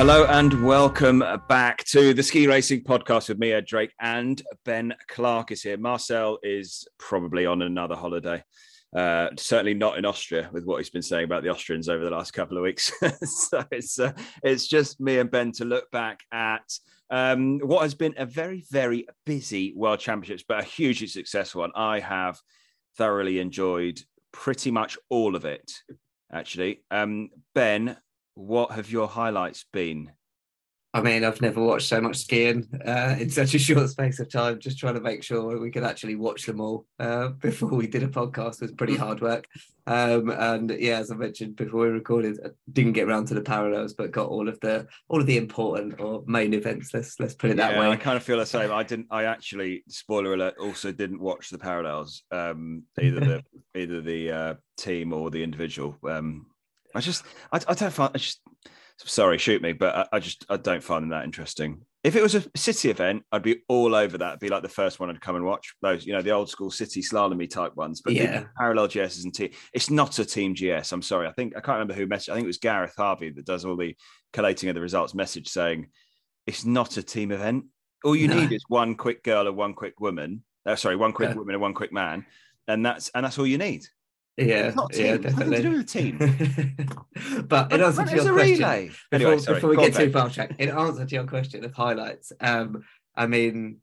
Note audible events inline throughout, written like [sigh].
Hello and welcome back to the Ski Racing Podcast with me, Ed Drake, and Ben Clark is here. Marcel is probably on another holiday. Uh, certainly not in Austria with what he's been saying about the Austrians over the last couple of weeks. [laughs] so it's uh, it's just me and Ben to look back at um, what has been a very very busy World Championships, but a hugely successful one. I have thoroughly enjoyed pretty much all of it. Actually, um, Ben, what have your highlights been? I mean, I've never watched so much skiing uh, in such a [laughs] short space of time. Just trying to make sure we could actually watch them all uh, [laughs] before we did a podcast was pretty hard work. Um, and yeah, as I mentioned before we recorded, I didn't get around to the parallels, but got all of the all of the important or main events. Let's let's put it that yeah, way. I kind of feel the same. I didn't. I actually, spoiler alert, also didn't watch the parallels. Um, either the [laughs] either the uh, team or the individual. Um, I just, I, I don't find. I just sorry, shoot me, but I, I, just I don't find them that interesting. If it was a city event, I'd be all over that. It'd be like the first one I'd come and watch those, you know, the old school city slalomy type ones. But yeah, parallel GSs and team, it's not a team GS. I'm sorry. I think I can't remember who messaged. I think it was Gareth Harvey that does all the collating of the results message saying it's not a team event. All you no. need is one quick girl or one quick woman. Uh, sorry, one quick yeah. woman and one quick man, and that's and that's all you need. Yeah, yeah, definitely. to do with the team. [laughs] but in answer to your question, before, anyway, before we get too far track, in answer to your question of highlights, um, I mean,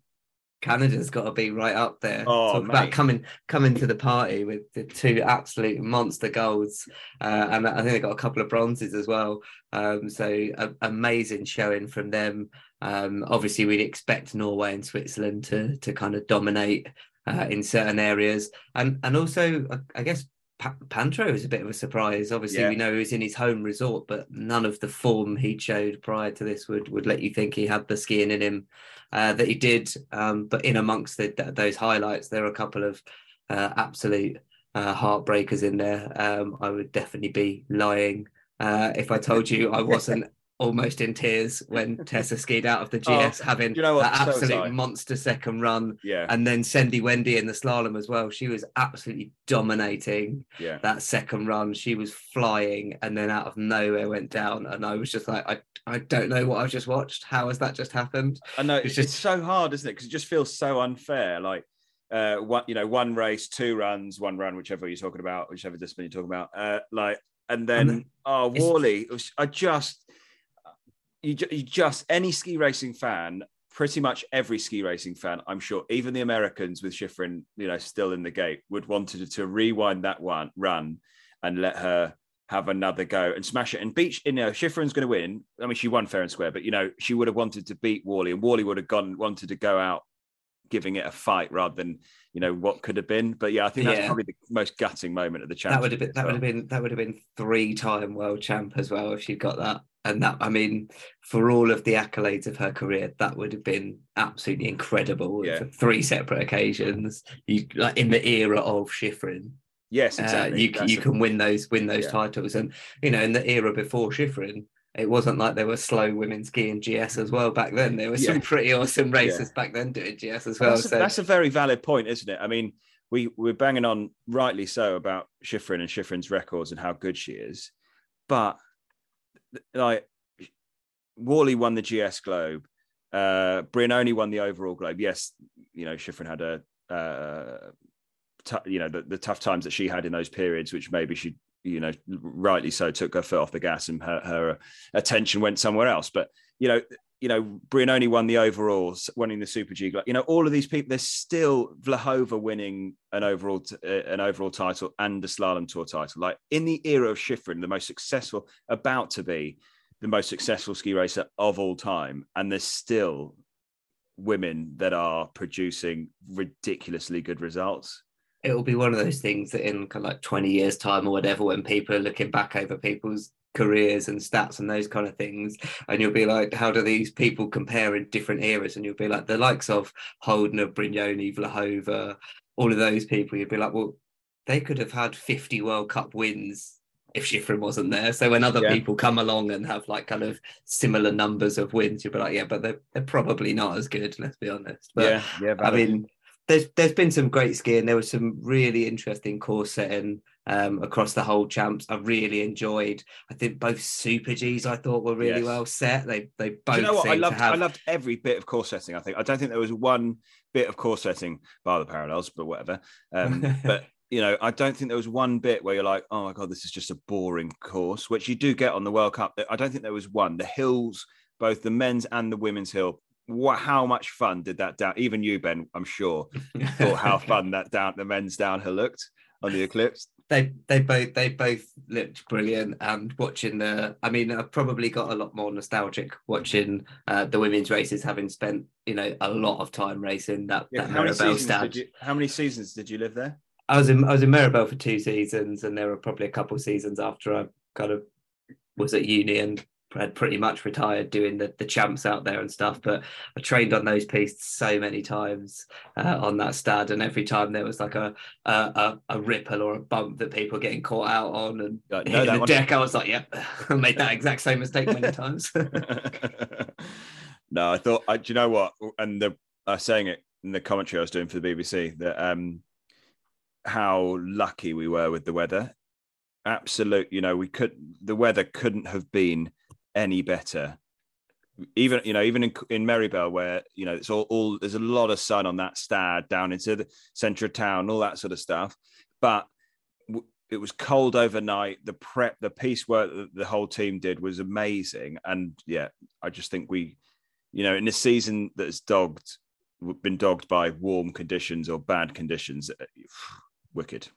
Canada's got to be right up there. Oh, Talk about coming coming to the party with the two absolute monster golds, uh, and I think they got a couple of bronzes as well. Um, so a, amazing showing from them. Um, obviously, we'd expect Norway and Switzerland to to kind of dominate uh, in certain areas, and and also I guess pa- Pinturault is a bit of a surprise. Obviously, yeah. we know he was in his home resort, but none of the form he showed prior to this would would let you think he had the skiing in him uh, that he did. Um, but in amongst the, those highlights, there are a couple of uh, absolute uh, heartbreakers in there. Um, I would definitely be lying uh, if I told you I wasn't almost in tears when Tessa [laughs] skied out of the GS, oh, having you know that absolute so monster second run. Yeah. And then Sendy Wendy in the slalom as well. She was absolutely dominating yeah. that second run. She was flying and then out of nowhere went down. And I was just like, I, I don't know what I've just watched. How has that just happened? I know it's, just... so hard, isn't it? Because it just feels so unfair. Like uh one you know one race two runs one run whichever you're talking about whichever discipline you're talking about uh like and then, and then oh was, I just you, you just any ski racing fan pretty much every ski racing fan, I'm sure, even the Americans with Shiffrin, you know, still in the gate, would wanted to rewind that one run and let her have another go and smash it. And Beach, you know, Shiffrin's going to win. I mean, she won fair and square, but you know, she would have wanted to beat Worley, and Worley would have gone wanted to go out giving it a fight rather than you know what could have been. But yeah, I think that's yeah. probably the most gutting moment of the championship. That would have been that well. would have been that would have been three time world champ as well if she got that and that I mean, for all of the accolades of her career, that would have been absolutely incredible. Yeah. three separate occasions, you like in the era of Shiffrin. Yes, uh, exactly. Uh, you you a... can win those win those yeah. titles, and you know in the era before Shiffrin, it wasn't like there were slow women skiing GS as well back then. There were yeah. some pretty awesome races yeah. back then doing GS as well. That's a, so that's a very valid point, isn't it? I mean, we we're banging on rightly so about Shiffrin and Shiffrin's records and how good she is, but like Worley won the GS Globe. Uh, Brignone won the overall Globe. Yes, you know Shiffrin had a uh, t- you know the, the, tough times that she had in those periods, which maybe she you know rightly so took her foot off the gas and her, her attention went somewhere else. But you know you know, Brignone won the overalls, winning the Super G. You know, all of these people. There's still Vlhova winning an overall t- uh, an overall title and the slalom tour title. Like in the era of Shiffrin, the most successful, about to be the most successful ski racer of all time, and there's still women that are producing ridiculously good results. It'll be one of those things that in kind of like 20 years' time or whatever, when people are looking back over people's careers and stats and those kind of things. And you'll be like, how do these people compare in different eras? And you'll be like, the likes of Holdener, Brignone, Vlhova, all of those people, you'd be like, well, they could have had 50 World Cup wins if Shiffrin wasn't there. So when other yeah. people come along and have like kind of similar numbers of wins, you'll be like, yeah, but they're, they're probably not as good, let's be honest. But yeah, yeah. I mean, there's there's been some great skiing. There was some really interesting course setting um, across the whole champs. I really enjoyed. I think both Super Gs I thought were really Yes. well set. They they both. Do you know what? I loved. have- I loved every bit of course setting. I think. I don't think there was one bit of course setting, bar the parallels, but whatever. Um, [laughs] but you know, I don't think there was one bit where you're like, oh my god, this is just a boring course, which you do get on the World Cup. I don't think there was one. The hills, both the men's and the women's hill. What? How much fun did that down? Even you, Ben, I'm sure, thought how [laughs] fun that down the men's downhill looked on the Eclipse. They they both they both looked brilliant and watching the i mean i've probably got a lot more nostalgic watching uh, the women's races having spent you know a lot of time racing that, Yeah, that how many Meribel seasons did you? How many seasons did you live there? i was in i was in Meribel for two seasons and there were probably a couple seasons after i kind of was at uni and had pretty much retired doing the, the champs out there and stuff but i trained on those pieces so many times uh, on that stud and every time there was like a, a a a ripple or a bump that people were getting caught out on and hitting [laughs] the one. deck i was like yep [laughs] i made that exact same mistake many [laughs] times no, I thought. I, do you know what? And the I was saying it in the commentary I was doing for the BBC that um, how lucky we were with the weather. Absolute, you know, we could. The weather couldn't have been any better. Even you know, even in in Meribel, where you know it's all, all there's a lot of sun on that stad down into the centre of town, all that sort of stuff. But w- it was cold overnight. The prep, the piecework that the whole team did was amazing. And yeah, I just think we, you know, in a season that's dogged, been dogged by warm conditions or bad conditions, uh, [sighs] wicked.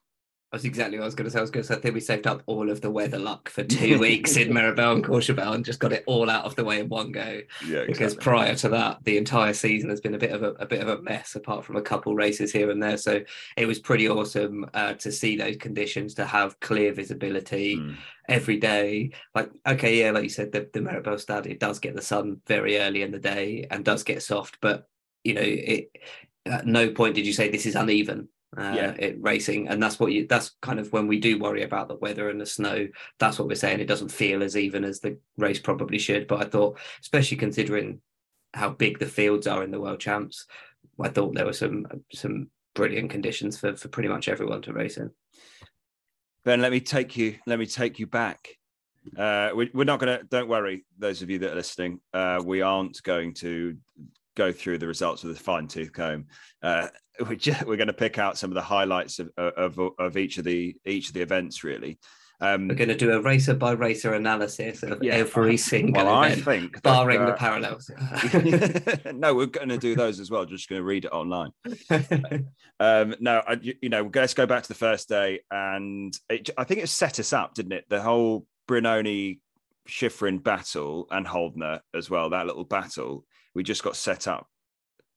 That's exactly what I was going to say. I was going to say, I think we saved up all of the weather luck for two [laughs] weeks in Meribel and Courchevel and just got it all out of the way in one go. Yeah, Because prior to that, the entire season has been a bit of a, a bit of a mess, apart from a couple races here and there. So it was pretty awesome uh, to see those conditions, to have clear visibility Mm. every day. Like, okay, yeah, like you said, the, the Meribel Stad, it does get the sun very early in the day and does get soft, but you know, it at no point did you say this is uneven. Uh, Yeah. it racing, and that's what you. That's kind of when we do worry about the weather and the snow. That's what we're saying. It doesn't feel as even as the race probably should. But I thought, especially considering how big the fields are in the world champs, I thought there were some some brilliant conditions for for pretty much everyone to race in. Ben, let me take you. Let me take you back. Uh, we, we're not going to. Don't worry, those of you that are listening. Uh, we aren't going to go through the results with a fine tooth comb. Uh, [laughs] we just, [laughs] we're going to pick out some of the highlights of, of of each of the each of the events. Really. Um, We're going to do a racer by racer analysis of Yeah. every single well, I think that, barring the uh, parallels. [laughs] no, we're going to do those as well. Just going to read it online. Um, no, I, you you know, let's go back to the first day, and it, I think it set us up, didn't it? The whole Brignone Shiffrin battle and Holdener as well. That little battle, we just got set up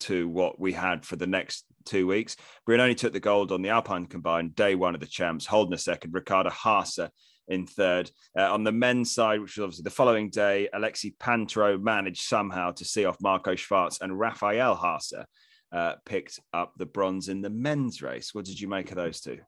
to what we had for the next two weeks. Brignone took the gold on the Alpine combined day one of the champs. Holdener second, Ricarda Haaser in third. Uh, on the men's side, which was obviously the following day, Alexi Pinturault managed somehow to see off Marco Schwarz and Raphael Haaser uh, picked up the bronze in the men's race. What did you make of those two?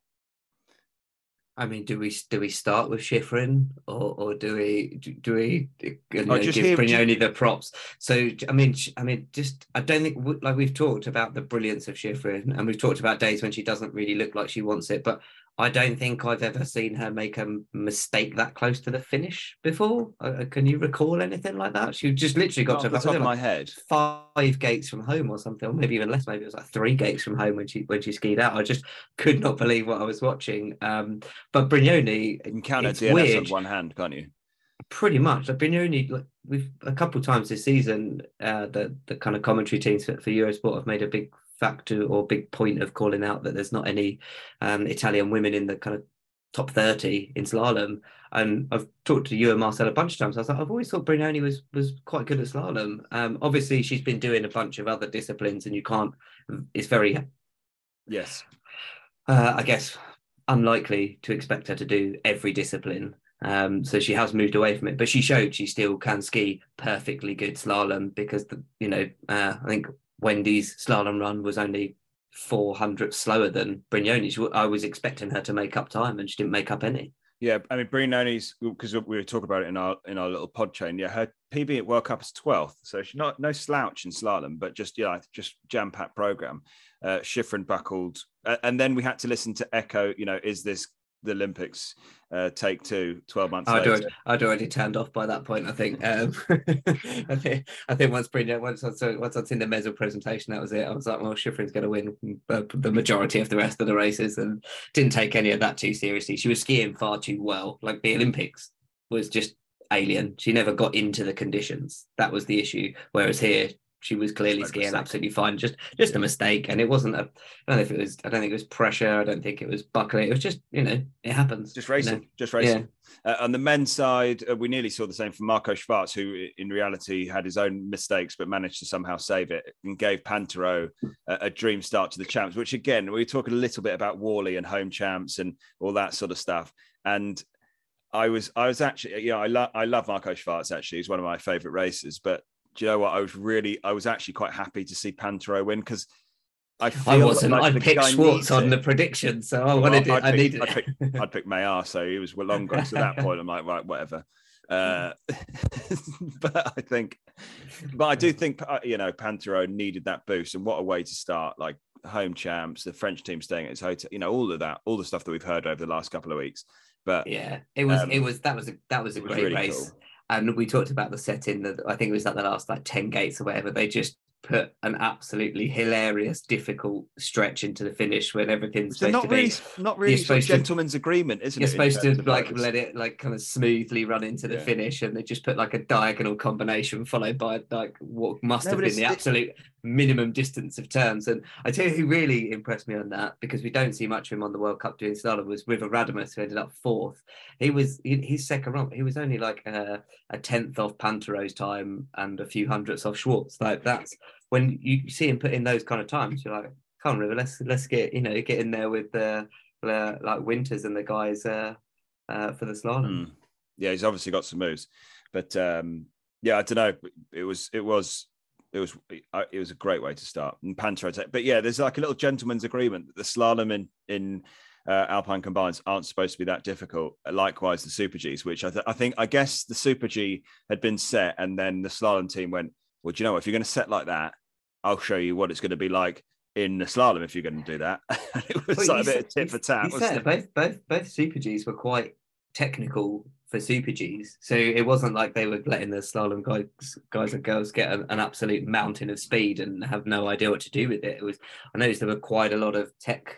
I mean, do we do we start with Shiffrin or or do we do, do we you know, give Brignone the props? So I mean, I mean, just I don't think like we've talked about the brilliance of Shiffrin and we've talked about days when she doesn't really look like she wants it, but I don't think I've ever seen her make a mistake that close to the finish before. Uh, can you recall anything like that? She just literally got Off to the top of it my head. five gates from home or something, or maybe even less. Maybe it was like three gates from home when she when she skied out. I just could not believe what I was watching. Um, but Brignone, You can count It's DNS weird. on one hand, can't you? pretty much. Like Brignone, like we've a couple times this season, uh, the the kind of commentary teams for, for Eurosport have made a big factor or big point of calling out that there's not any um, Italian women in the kind of top 30 in slalom. And I've talked to you and Marcel a bunch of times. I was like, I've always thought Brignone was was quite good at slalom. Um, obviously, she's been doing a bunch of other disciplines, and you can't. It's very Yes. uh, I guess, unlikely to expect her to do every discipline. Um, so she has moved away from it, but she showed she still can ski perfectly good slalom because the, you know uh, I think Wendy's slalom run was only four hundredths slower than Brignone's. I was expecting her to make up time, and she didn't make up any. Yeah, I mean Brignone's because we were talking about it in our in our little pod chain. Yeah, her PB at World Cup is twelfth, so she's not no slouch in slalom, but just yeah, just jam packed program. Uh, Shiffrin buckled, uh, and then we had to listen to Echo. You know, is this the Olympics uh, take two 12 months I'd later. already, I'd already turned off by that point. I think. Um, [laughs] I think. I think once once I saw, once I'd seen the medal presentation, that was it. I was like, well, Shiffrin's going to win the, the majority of the rest of the races, and didn't take any of that too seriously. She was skiing far too well. Like the Olympics was just alien. She never got into the conditions. That was the issue. Whereas here, she was clearly a skiing absolutely fine. Just just a mistake, and it wasn't a. I don't know if it was. I don't think it was pressure. I don't think it was buckling. It was just you know it happens. just you know. racing, just racing. Uh, on the men's side, uh, we nearly saw the same from Marco Schwarz, who in reality had his own mistakes but managed to somehow save it and gave Pinturault a, a dream start to the champs. Which again, we talk a little bit about Worley and home champs and all that sort of stuff. And I was, I was actually, you know, I love, I love Marco Schwarz. Actually, he's one of my favorite races. But do you know what? I was really, I was actually quite happy to see Pinturault win because. I, I wasn't. like I picked Schwarz on it. the prediction, so I wanted I'd it. I needed I'd it. I'd pick Mayar, so he was long gone. At that point, I'm like, right, whatever. Uh, [laughs] but I think, but I do think uh, you know Pinturault needed that boost, and what a way to start! Like home champs, the French team staying at his hotel, you know, all of that, all the stuff that we've heard over the last couple of weeks. But Yeah, it was. Um, it was. That was a. That was a was great really race. cool. And we talked about the setting that I think it was like the last like ten gates or whatever. They just put an absolutely hilarious, difficult stretch into the finish when everything's so supposed not to be. really, not really sort of supposed to- gentleman's agreement, isn't You're it? in supposed to like let it like kind of smoothly run into the Yeah. finish, and they just put like a diagonal combination followed by like what must No, have been the it- absolute minimum distance of turns. And I tell you who really impressed me on that because we don't see much of him on the World Cup doing slalom was River Radamus, who ended up fourth. He was he, his second run. He was only like a, a tenth off Pinturault's time and a few hundredths off Schwarz. Like that's when you see him put in those kind of times, you're like, come on, River, let's let's get you know get in there with the uh, like Winters and the guys uh, uh, for the slalom. Mm. Yeah, he's obviously got some moves, but um, yeah, I don't know. It was it was it was uh, it was a great way to start. And Panther, but yeah, there's like a little gentleman's agreement that the slalom in in uh, Alpine combines aren't supposed to be that difficult. Likewise, the Super Gs, which I, th- I think I guess the Super G had been set, and then the slalom team went, well, do you know what? If you're going to set like that, I'll show you what it's going to be like in the slalom if you're going to do that. [laughs] it was Well, like a bit said- of tit for tat. you said both both both Super Gs were quite technical for Super Gs, so it wasn't like they were letting the slalom guys guys and girls get an, an absolute mountain of speed and have no idea what to do with it. It was I noticed there were quite a lot of tech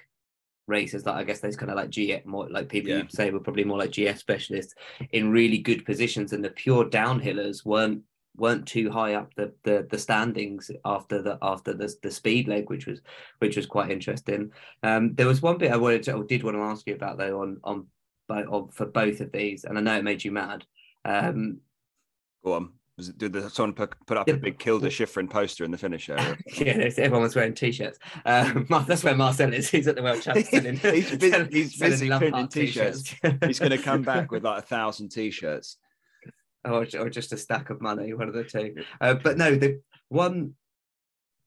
racers like I guess those kind of like GS more like people Yeah. you'd say were probably more like GS specialists in really good positions and the pure downhillers weren't weren't too high up the, the the standings after the after the the speed leg which was which was quite interesting um there was one bit I wanted to or did want to ask you about though on on, on for both of these and I know it made you mad um Go on. Was it, did the, someone put, put up a big Kilde Shiffrin poster in the finish area? [laughs] yeah, everyone was wearing t-shirts. Um, [laughs] that's where Marcel is. He's at the World Champs. [laughs] He's busy- he's busy printing t-shirts. He's going to come back with like a thousand t-shirts. Or, or just a stack of money, one of the two. Uh, but no, the one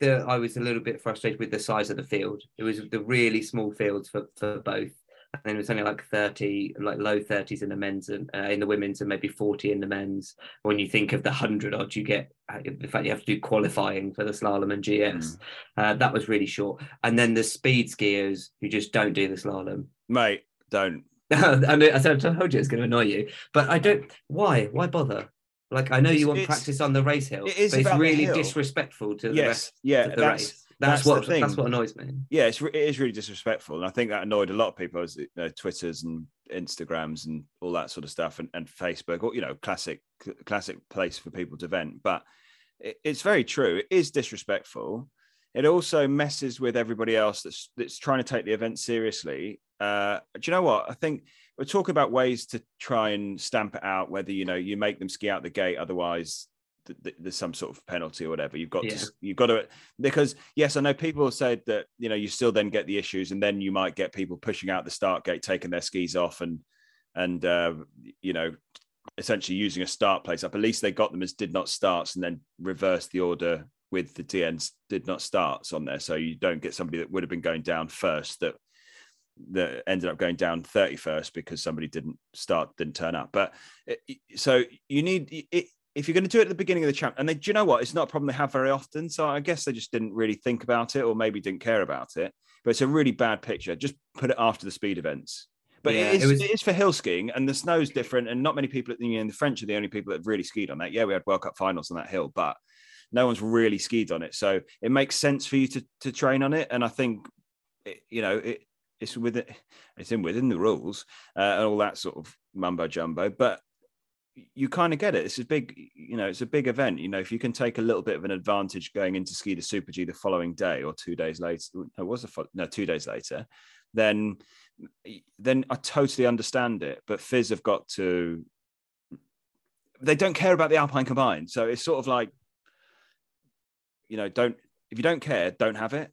that I was a little bit frustrated with the size of the field. It was the really small fields for, for both. And then it was only like 30, like low 30s in the men's and uh, in the women's, and maybe 40 in the men's. When you think of the 100 odd, you get, uh, in fact, you have to do qualifying for the slalom and GS. Uh, that was really short. And then the speed skiers who just don't do the slalom. Mate, don't. [laughs] I know, I said- I told you it's going to annoy you, but I don't. Why? Why bother? Like I know you want practice on the race hill, it is but it's really disrespectful to the Yes, rest yeah, of the that's race. That's, that's what that's what annoys me. yeah, it's it is really disrespectful, and I think that annoyed a lot of people as you know, Twitters and Instagrams and all that sort of stuff, and, and Facebook, or you know, classic classic place for people to vent. But it, it's very true. It is disrespectful. It also messes with everybody else that's that's trying to take the event seriously. Uh, do you know what? I think we're talking about ways to try and stamp it out. Whether you know you make them ski out the gate, otherwise th- th- there's some sort of penalty or whatever. You've got Yeah. to you've got to because yes, I know people said that you know you still then get the issues, and then you might get people pushing out the start gate, taking their skis off, and and uh, you know essentially using a start place up. At least they got them as did not starts, and then reverse the order with the DNs did not starts on there, so you don't get somebody that would have been going down first that that ended up going down 31st because somebody didn't start didn't turn up but it- so you need it, if you're going to do it at the beginning of the champ and they, do you know what it's not a problem they have very often so i guess they just didn't really think about it or maybe didn't care about it but it's a really bad picture just put it after the speed events But Yeah, it, is, it was- it is for hill skiing, and the snow's different, and not many people. You know, the French are the only people that have really skied on that. Yeah, we had World Cup finals on that hill, but no one's really skied on it. So it makes sense for you to to train on it, and I think it, you know it, it's within it's in within the rules uh, and all that sort of mumbo jumbo, but. You kind of get it. It's a big, you know, it's a big event. You know, if you can take a little bit of an advantage going into ski the Super G the following day or two days later, no, was fo- no two days later, then then I totally understand it. But FIS have got to. They don't care about the Alpine combined, so it's sort of like, you know, don't if you don't care, don't have it.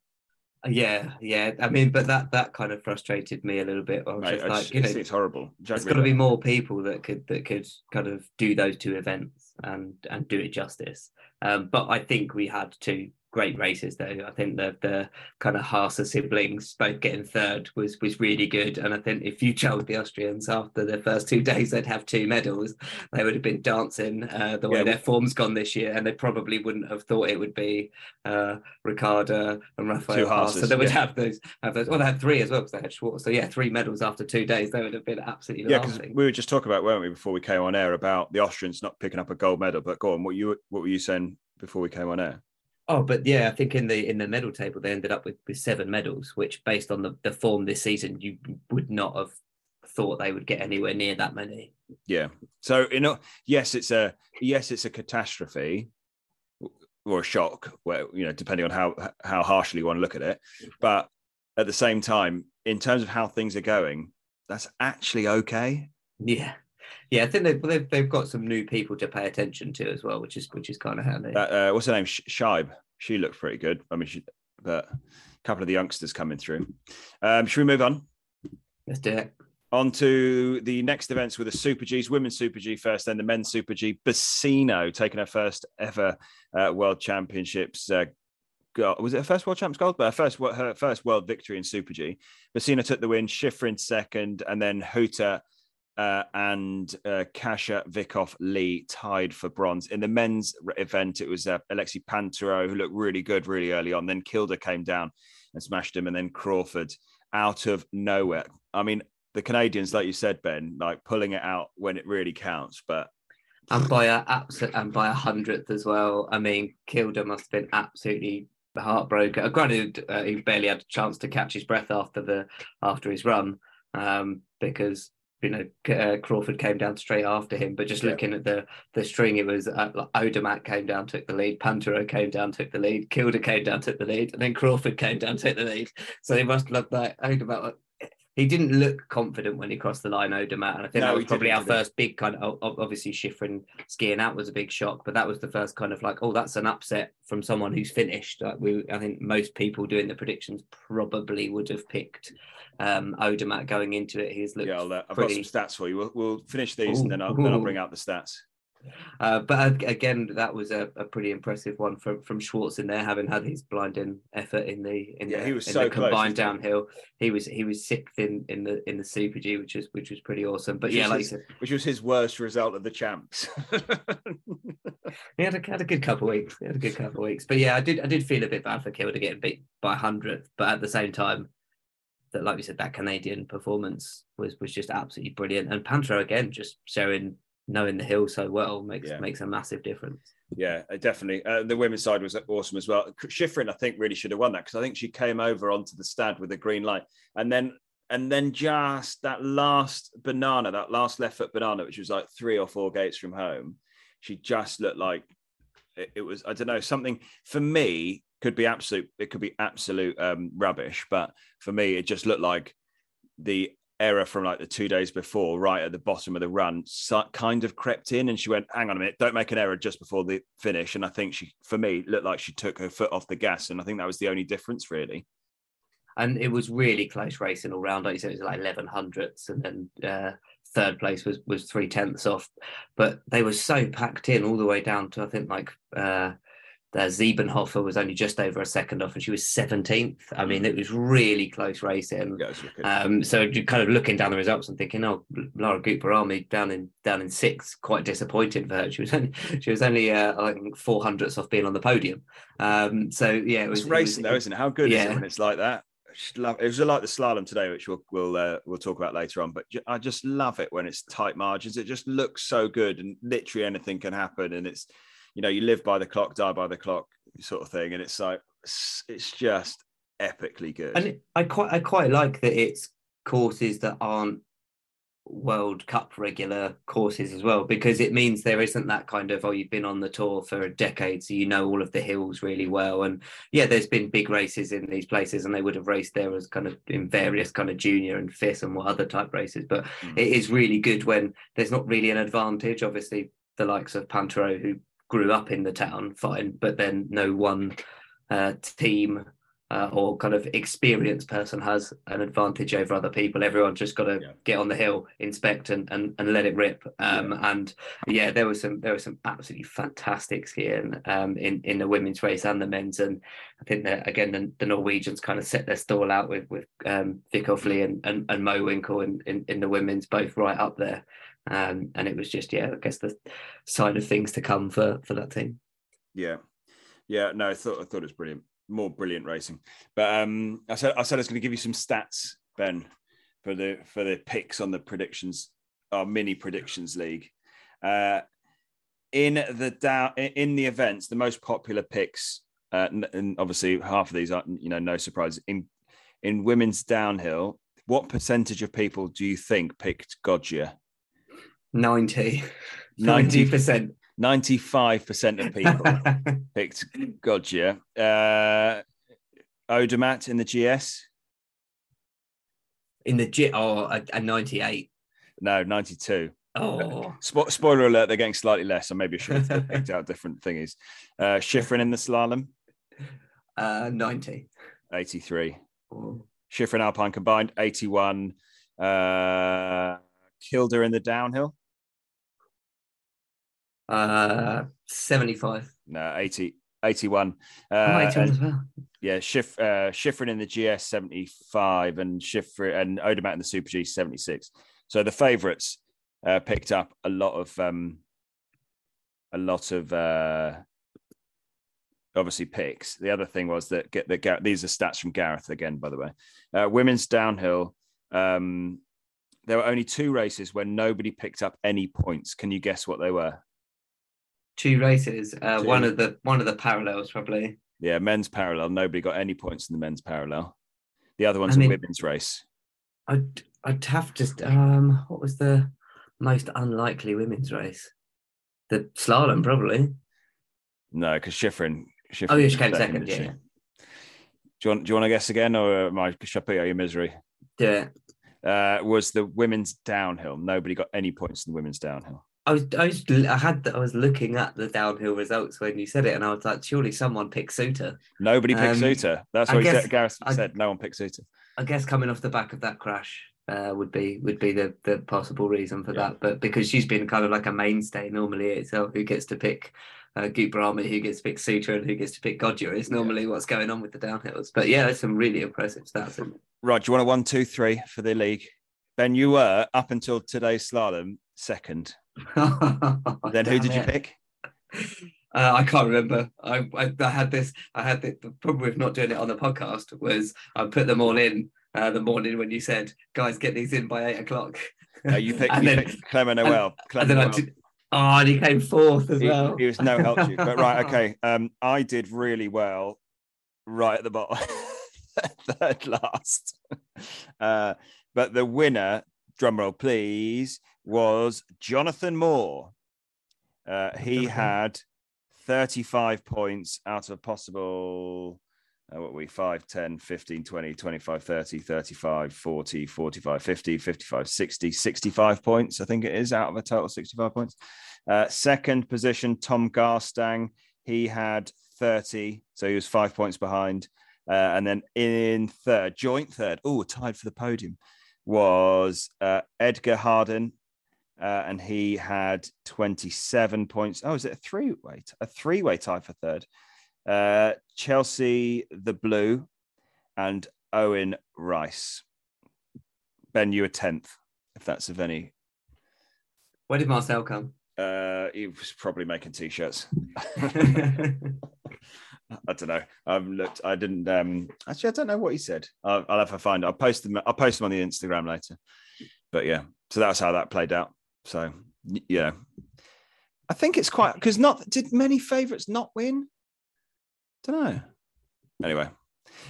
Yeah, yeah. I mean, but that that kind of frustrated me a little bit. I was Mate, just like, you know, it's, it's horrible. Jack there's got to be more people that could that could kind of do those two events and and do it justice. Um, but I think we had two great races though. I think the the kind of Haaser siblings both getting third was was really good. And I think if you told the Austrians after the first two days they'd have two medals, they would have been dancing uh, the way Yeah, their form's gone this year, and they probably wouldn't have thought it would be uh, Ricarda and Rafael Two Haaser. So they would yeah. have those have those. Well, they had three as well because they had Schwarz. So yeah, three medals after two days. They would have been absolutely Yeah, because we were just talking about, weren't we, before we came on air about the Austrians not picking up a gold medal. But go on, what you what were you saying before we came on air? Oh, but yeah, I think in the in the medal table they ended up with, with seven medals, which based on the, the form this season, you would not have thought they would get anywhere near that many. Yeah. So you know, yes, it's a yes, it's a catastrophe or a shock, where you know, depending on how how harshly you want to look at it. But at the same time, in terms of how things are going, that's actually okay. Yeah, yeah, I think they've they've, they've got some new people to pay attention to as well, which is which is kind of handy. That, uh, what's her name? Sh- Scheib. She looked pretty good. I mean, she, but a couple of the youngsters coming through. Um, should we move on? Let's do it. On to the next events with the Super Gs, Women's Super G first, then the Men's Super G. Bassino taking her first ever uh, World Championships. Uh, was it her first World Champs gold? But her first, her first World victory in Super G. Bassino took the win, Shiffrin second, and then Hütter uh, and uh, Kajsa Vickhoff Lie tied for bronze. In the men's event, it was uh, Alexi Pinturault who looked really good really early on. Then Kilde came down and smashed him, and then Crawford out of nowhere. I mean, the Canadians, like you said, Ben, like pulling it out when it really counts. But And by a absolute and by a hundredth as well. I mean, Kilde must have been absolutely heartbroken. Granted, uh, he barely had a chance to catch his breath after the after his run, um, because you know uh, Crawford came down straight after him. But just Yeah. looking at the the string, it was uh, like Odermatt came down, took the lead. Pinturault came down, took the lead. Kilde came down, took the lead, and then Crawford came down, took the lead. So they must look like Odermatt. He didn't look confident when he crossed the line, Odermatt, and I think No, that was probably our first big kind of obviously Shiffrin skiing out was a big shock, but that was the first kind of like, oh, that's an upset from someone who's finished. Like we, I think most people doing the predictions probably would have picked um, Odermatt going into it. He's looked yeah, I'll, uh, I've pretty- got some stats for you. We'll, we'll finish these and then I'll, then I'll bring out the stats. Uh, but again, that was a, a pretty impressive one from from Schwarz in there, having had his blinding effort in the in Yeah, the, he was so close, combined wasn't downhill. He was he was sixth in in the in the Super G, which is which was pretty awesome. But Which yeah, like his- Which was his worst result of the champs. [laughs] he had a, had a good couple of weeks. He had a good couple of weeks. But yeah, I did I did feel a bit bad for Kilde getting beat by hundredth, but at the same time, that like we said, that Canadian performance was was just absolutely brilliant. And Pinturault again, just showing knowing the hill so well makes Yeah. makes a massive difference. Yeah, uh, definitely. Uh, the women's side was awesome as well. Shiffrin, I think, really should have won that because I think she came over onto the stand with a green light, and then and then just that last banana, that last left foot banana, which was like three or four gates from home, she just looked like it, it was. I don't know something for me could be absolute. It could be absolute um, rubbish, but for me, it just looked like the error from like the two days before, right at the bottom of the run, kind of crept in, and she went, "Hang on a minute, don't make an error just before the finish." And I think she, for me, looked like she took her foot off the gas, and I think that was the only difference, really. and it was really close racing all round. Like you said, it was like eleven hundredths, and then uh, third place was was three tenths off. But they were so packed in all the way down to I think like uh, the Siebenhofer was only just over a second off, and she was seventeenth. I mean, it was really close racing. Yeah, was wicked. Um, so kind of looking down the results and thinking, oh, Lara Gut-Behrami down in down in sixth, quite disappointed for her. She was only she was only uh, I think four hundredths off being on the podium. Um, so yeah, it was it's it was- racing, though, isn't it? How good is it when it's like that? love it was like the slalom today, which we'll we'll uh, we'll talk about later on. But I just love it when it's tight margins. It just looks so good, and literally anything can happen. And it's you know you live by the clock, die by the clock, sort of thing. And it's like it's, just epically good. And I quite I quite like that it's courses that aren't World Cup regular courses as well, because it means there isn't that kind of oh you've been on the tour for a decade, so you know all of the hills really well. And yeah, there's been big races in these places, and they would have raced there as kind of in various kind of junior and FIS and what other type races. But Mm. it is really good when there's not really an advantage. Obviously, the likes of Pinturault who grew up in the town, fine, but then no one uh, team uh, or kind of experienced person has an advantage over other people. Everyone's just got to Yeah. get on the hill, inspect, and and, and let it rip. Um, And yeah, there was some there was some absolutely fantastic skiing um, in in the women's race and the men's. And I think that again the, the Norwegians kind of set their stall out with with um, Vickhoff Lie and, and and Mowinckel in, in in the women's both right up there. Um, and it was just yeah, I guess the sign of things to come for for that team. Yeah, yeah. No, I thought I thought it was brilliant. More brilliant racing. But um, I said I said I was going to give you some stats, Ben, for the for the picks on the predictions, our mini predictions league. Uh, in the down in the events, the most popular picks, uh, and obviously half of these are you know no surprise in in women's downhill. What percentage of people do you think picked Goggia? [laughs] 90 90 percent. Ninety-five percent of people. [laughs] picked Goggia. Uh, Odermatt in the GS? in the G oh a, a 98 No, 92. oh Spo- spoiler alert, they're getting slightly less, so maybe I should have picked [laughs] out different thingies. Uh, Shiffrin in the slalom, uh 90 83. oh. Shiffrin Alpine combined, 81. Uh, Kilde in the downhill? Uh 75 No, 80, 81. Uh, oh, 81 and- as well yeah, Schif, uh, Shiffrin in the GS 75 and Shiffrin and Odermatt in the Super G 76. So the favourites uh, picked up a lot of um, a lot of uh, obviously picks. The other thing was that get that Gar- these are stats from Gareth again, by the way. Uh, women's downhill. Um, there were only two races where nobody picked up any points. Can you guess what they were? Two races uh Two. one of the one of the parallels probably Yeah, men's parallel. Nobody got any points in the men's parallel. The other one's I mean- a women's race. i'd i'd have to um what was the most unlikely women's race the slalom probably No, because Shiffrin. Shiffrin oh yeah she came second yeah. Do you want? Do you want to guess again, or am I should I put you out your misery? yeah yeah Uh, was the women's downhill? Nobody got any points in the women's downhill. I was, I was, I had, I was looking at the downhill results when you said it, and I was like, surely someone picked Suter. Nobody picked Um, Suter. That's I what guess said. Gareth I- said. No one picked Suter. I guess coming off the back of that crash uh, would be would be the the possible reason for Yeah. that. But because she's been kind of like a mainstay normally itself, who gets to pick uh, Gut-Behrami, who gets to pick Suter, and who gets to pick Goggia is normally what's going on with the downhills. But yeah, there's some really impressive stats. Right. You want a one, two, three for the league? Ben, you were up until today's slalom second. [laughs] Then who did you pick? Uh, I can't remember. I, I I had this. I had the, the problem with not doing it on the podcast was I put them all in uh, the morning when you said, "Guys, get these in by eight o'clock." Uh, you picked, [laughs] and you then, picked Clement Noel. and Clement then I Noel. did. Oh, and he came fourth as he, well. he was no help to you. But right, okay. [laughs] Um, I did really well right at the bottom, third last. Uh, but the winner, drum roll please, was Jonathan Moore. Uh, he Jonathan. had 35 points out of possible uh, what were we 5 10 15 20 25 30 35 40 45 50 55 60 65 points i think it is out of a total 65 points uh, second position tom garstang he had 30 so he was five points behind uh, and then in third joint third oh tied for the podium was uh, edgar harden uh, and he had 27 points. Oh, is it a three way? A three way tie for third. Uh, Chelsea, the blue, and Owen Rice. Ben, you were 10th, if that's of any. Where did Marcel come? Uh, he was probably making t shirts. [laughs] I don't know. I've looked. I didn't. Um, actually, I don't know what he said. I'll, I'll have to find. It. I'll post them. I'll post them on the Instagram later. But yeah, so that's how that played out. So yeah, I think it's quite because not did many favourites not win. Don't know. Anyway,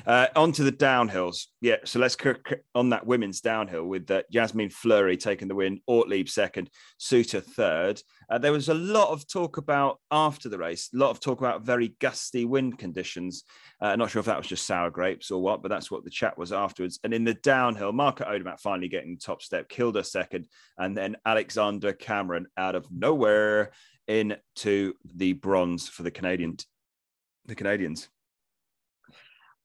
uh, on to the downhills. Yeah, so let's c- c- on that women's downhill with uh, Jasmine Flury taking the win, Ortlieb second, Suter third. Uh, there was a lot of talk about after the race, a lot of talk about very gusty wind conditions. Uh, not sure if that was just sour grapes or what, but that's what the chat was afterwards. And in the downhill, Marco Odermatt finally getting top step, her second, and then Alexander Cameron out of nowhere into the bronze for the Canadian, the Canadians.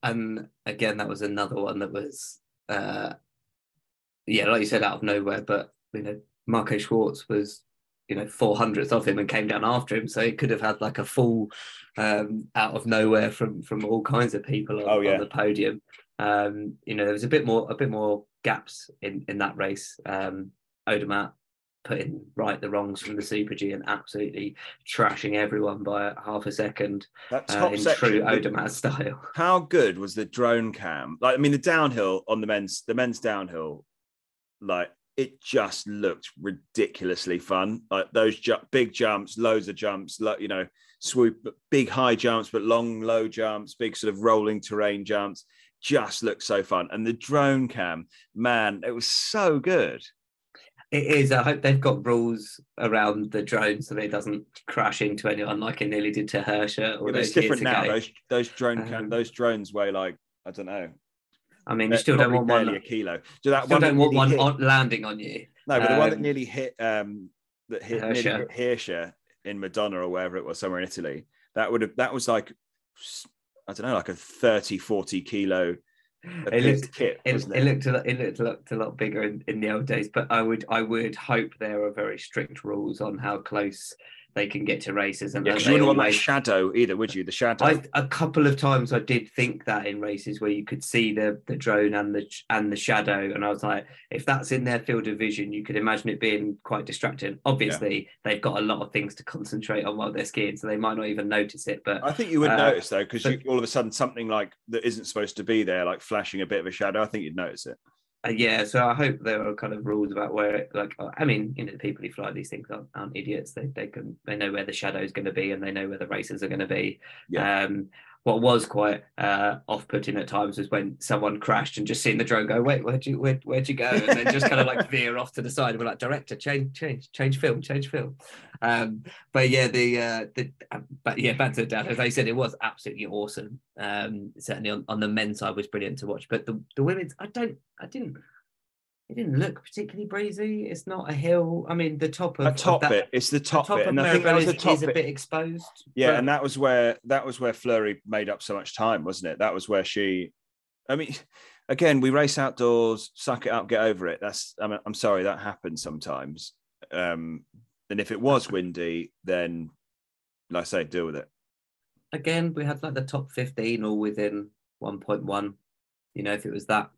And again, that was another one that was, uh, yeah, like you said, out of nowhere. But you know, Marco Schwarz was, you know, four hundredths of him and came down after him, so he could have had like a full um, out of nowhere from from all kinds of people on, Oh, yeah. on the podium. Um, you know, there was a bit more a bit more gaps in in that race. Um, Odermatt putting right the wrongs from the Super G and absolutely trashing everyone by half a second That uh, in section, true the- style. [laughs] how good was the drone cam? Like, I mean, the downhill on the men's, the men's downhill, like it just looked ridiculously fun. Like those ju- big jumps, loads of jumps, lo- you know, swoop, big high jumps, but long, low jumps, big sort of rolling terrain jumps. Just looked so fun. And the drone cam, man, it was so good. It is. I hope they've got rules around the drone so that it doesn't crash into anyone like it nearly did to Hirscher. All Yeah, it's different now. ago. Those those drone cam, Um, those drones weigh like I don't know. I mean, you still don't want one. a kilo. So that Still one don't want one hit- on, landing on you. No, but the one that Um, nearly hit um that hit hit Hirscher in Madonna or wherever it was, somewhere in Italy, that would have that was like I don't know, like a 30, 40 kilo [laughs] It looked- kit, It, it it? looked a lot, it looked, looked a lot bigger in, in the old days, but I would I would hope there are very strict rules on how close they can get to races, and Yeah, because you wouldn't want that shadow either, would you? The shadow. I, a couple of times I did think that in races where you could see the the drone and the and the shadow, and I was like, if that's in their field of vision, you could imagine it being quite distracting. Obviously, they've got a lot of things to concentrate on while they're skiing, so they might not even notice it. But I think you would Uh, notice though, because all of a sudden something like that isn't supposed to be there, like flashing a bit of a shadow. I think you'd notice it. Uh, yeah, so I hope there are kind of rules about where, it, like, I mean, you know, the people who fly these things aren't, aren't idiots. They they can they know where the shadow is going to be and they know where the races are going to be. Yeah. Um, what was quite uh, off-putting at times was when someone crashed and just seeing the drone go, wait, where'd you where, where'd you go? And then just kind of like [laughs] veer off to the side. We're like, director, change, change, change film, change film. Um, but yeah, the uh, the uh, but yeah, back to the down. As I said, it was absolutely awesome. Um, certainly on, on the men's side was brilliant to watch. But the the women's, I don't, I didn't. It didn't look particularly breezy. It's not a hill. I mean, the top of A of top that, bit. It's the the top, top bit, of and I think that was the top is a bit. bit exposed. Yeah, but- and that was where that was where Flury made up so much time, wasn't it? That was where she. I mean, [laughs] again, we race outdoors, suck it up, get over it. That's. I mean, I'm sorry, that happens sometimes. Um, and if it was windy, then, like I say, deal with it. again, we had like the top 15 all within 1.1. You know, if it was that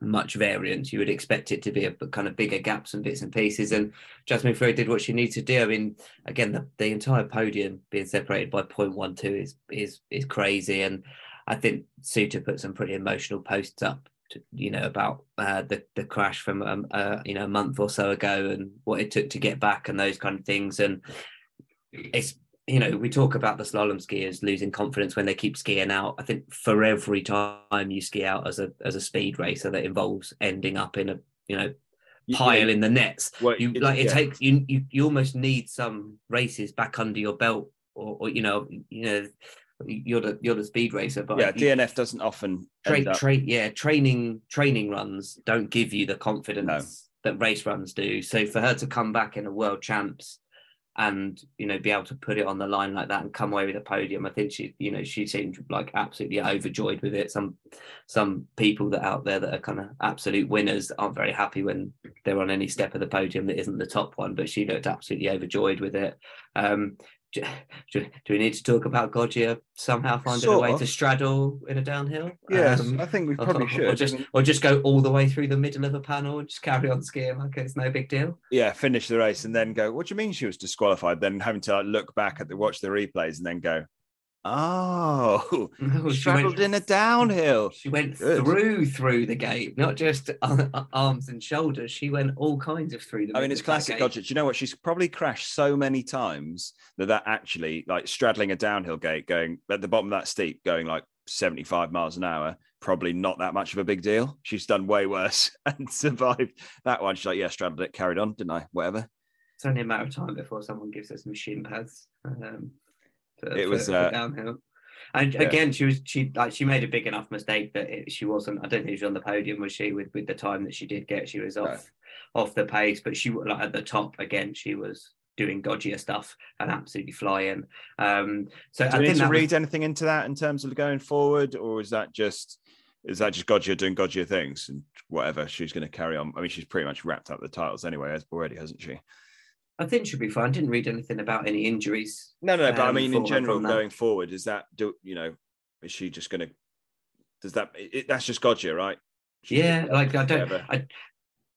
much variance, you would expect it to be a kind of bigger gaps and bits and pieces. And Jasmine Frey did what she needed to do. I mean, again, the, the entire podium being separated by 0.12 is is is crazy. And I think Suter put some pretty emotional posts up. To, you know about uh, the the crash from um, uh, you know a month or so ago and what it took to get back and those kind of things and it's you know, we talk about the slalom skiers losing confidence when they keep skiing out. I think for every time you ski out as a as a speed racer that involves ending up in a you know pile yeah, in the nets, well, you like it yeah. takes you, you you almost need some races back under your belt, or, or you know you know you're the you're the speed racer, but yeah, you- DNF doesn't often tra- end up. tra- yeah, training training runs don't give you the confidence that race runs do. So for her to come back in a world champs and you know be able to put it on the line like that and come away with a podium, I think she you know she seemed like absolutely overjoyed with it. Some some people that out there that are kind of absolute winners aren't very happy when they're on any step of the podium that isn't the top one, but she looked absolutely overjoyed with it. Um, do, do we need to talk about Goggia somehow finding a way of. to straddle in a downhill? Yes, Um, I think we probably or, should. Or just, or just go all the way through the middle of a panel and just carry on skiing like it's no big deal. yeah, finish the race and then go. What do you mean she was disqualified? Then having to like, look back at the watch the replays and then go. Oh, [laughs] No, she straddled went- in a downhill. She went Good. through through the gate, not just uh, arms and shoulders. She went all kinds of through the. I mean, it's classic. Goggia. Do you know what? She's probably crashed so many times that that actually, like straddling a downhill gate, going at the bottom of that steep, going like 75 miles an hour, probably not that much of a big deal. She's done way worse [laughs] and survived that one. She's like, yeah, straddled it, carried on, didn't I? Whatever. It's only a matter of time before someone gives her some shin pads. Um, for, It was, for uh, downhill. And yeah. again, she was she like she made a big enough mistake that it, she wasn't. I don't think she was on the podium, was she? With with the time that she did get, she was No. off off the pace. But she like at the top again. She was doing dodgier stuff and absolutely flying. Um, so Do I need to that was- read anything into that in terms of going forward, or is that just is that just Goggia doing Goggia things and whatever she's going to carry on? I mean, she's pretty much wrapped up the titles anyway as- already, hasn't she? I think she'll be fine. Didn't read anything about any injuries. No, no, but I um, mean, in general, going forward, is that do you know? Is she just going to? Does that? It, that's just Goggia, right? She's Yeah, like I don't. I,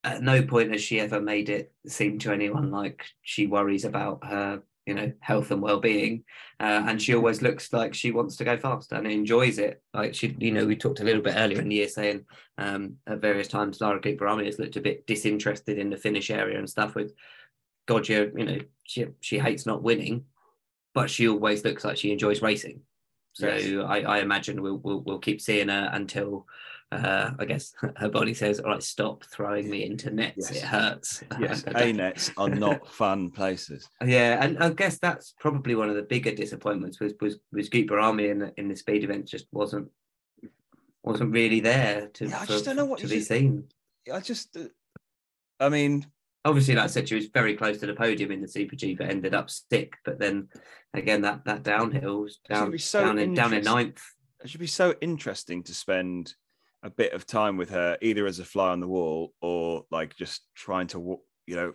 at no point has she ever made it seem to anyone like she worries about her, you know, health and well-being. Uh, and she always looks like she wants to go fast and enjoys it. Like she, you know, we talked a little bit earlier in the year saying um, at various times Lara Behrami has looked a bit disinterested in the finish area and stuff. With Goggia, you know, she she hates not winning, but she always looks like she enjoys racing. So Yes. I, I imagine we'll, we'll we'll keep seeing her until uh, I guess [laughs] her body says, "All right, stop throwing me into nets. Yes. It hurts." [laughs] yes, a nets are [laughs] not fun places. yeah, and I guess that's probably one of the bigger disappointments was was was Gut-Behrami in the, in the speed event just wasn't wasn't really there to Yeah, I for- just don't know what to be just- seen. I just, uh, I mean, Obviously, like I said, she was very close to the podium in the Super G, but ended up sick. But then again, that that downhill was down so down in down in ninth. it should be so interesting to spend a bit of time with her, either as a fly on the wall or like just trying to, you know,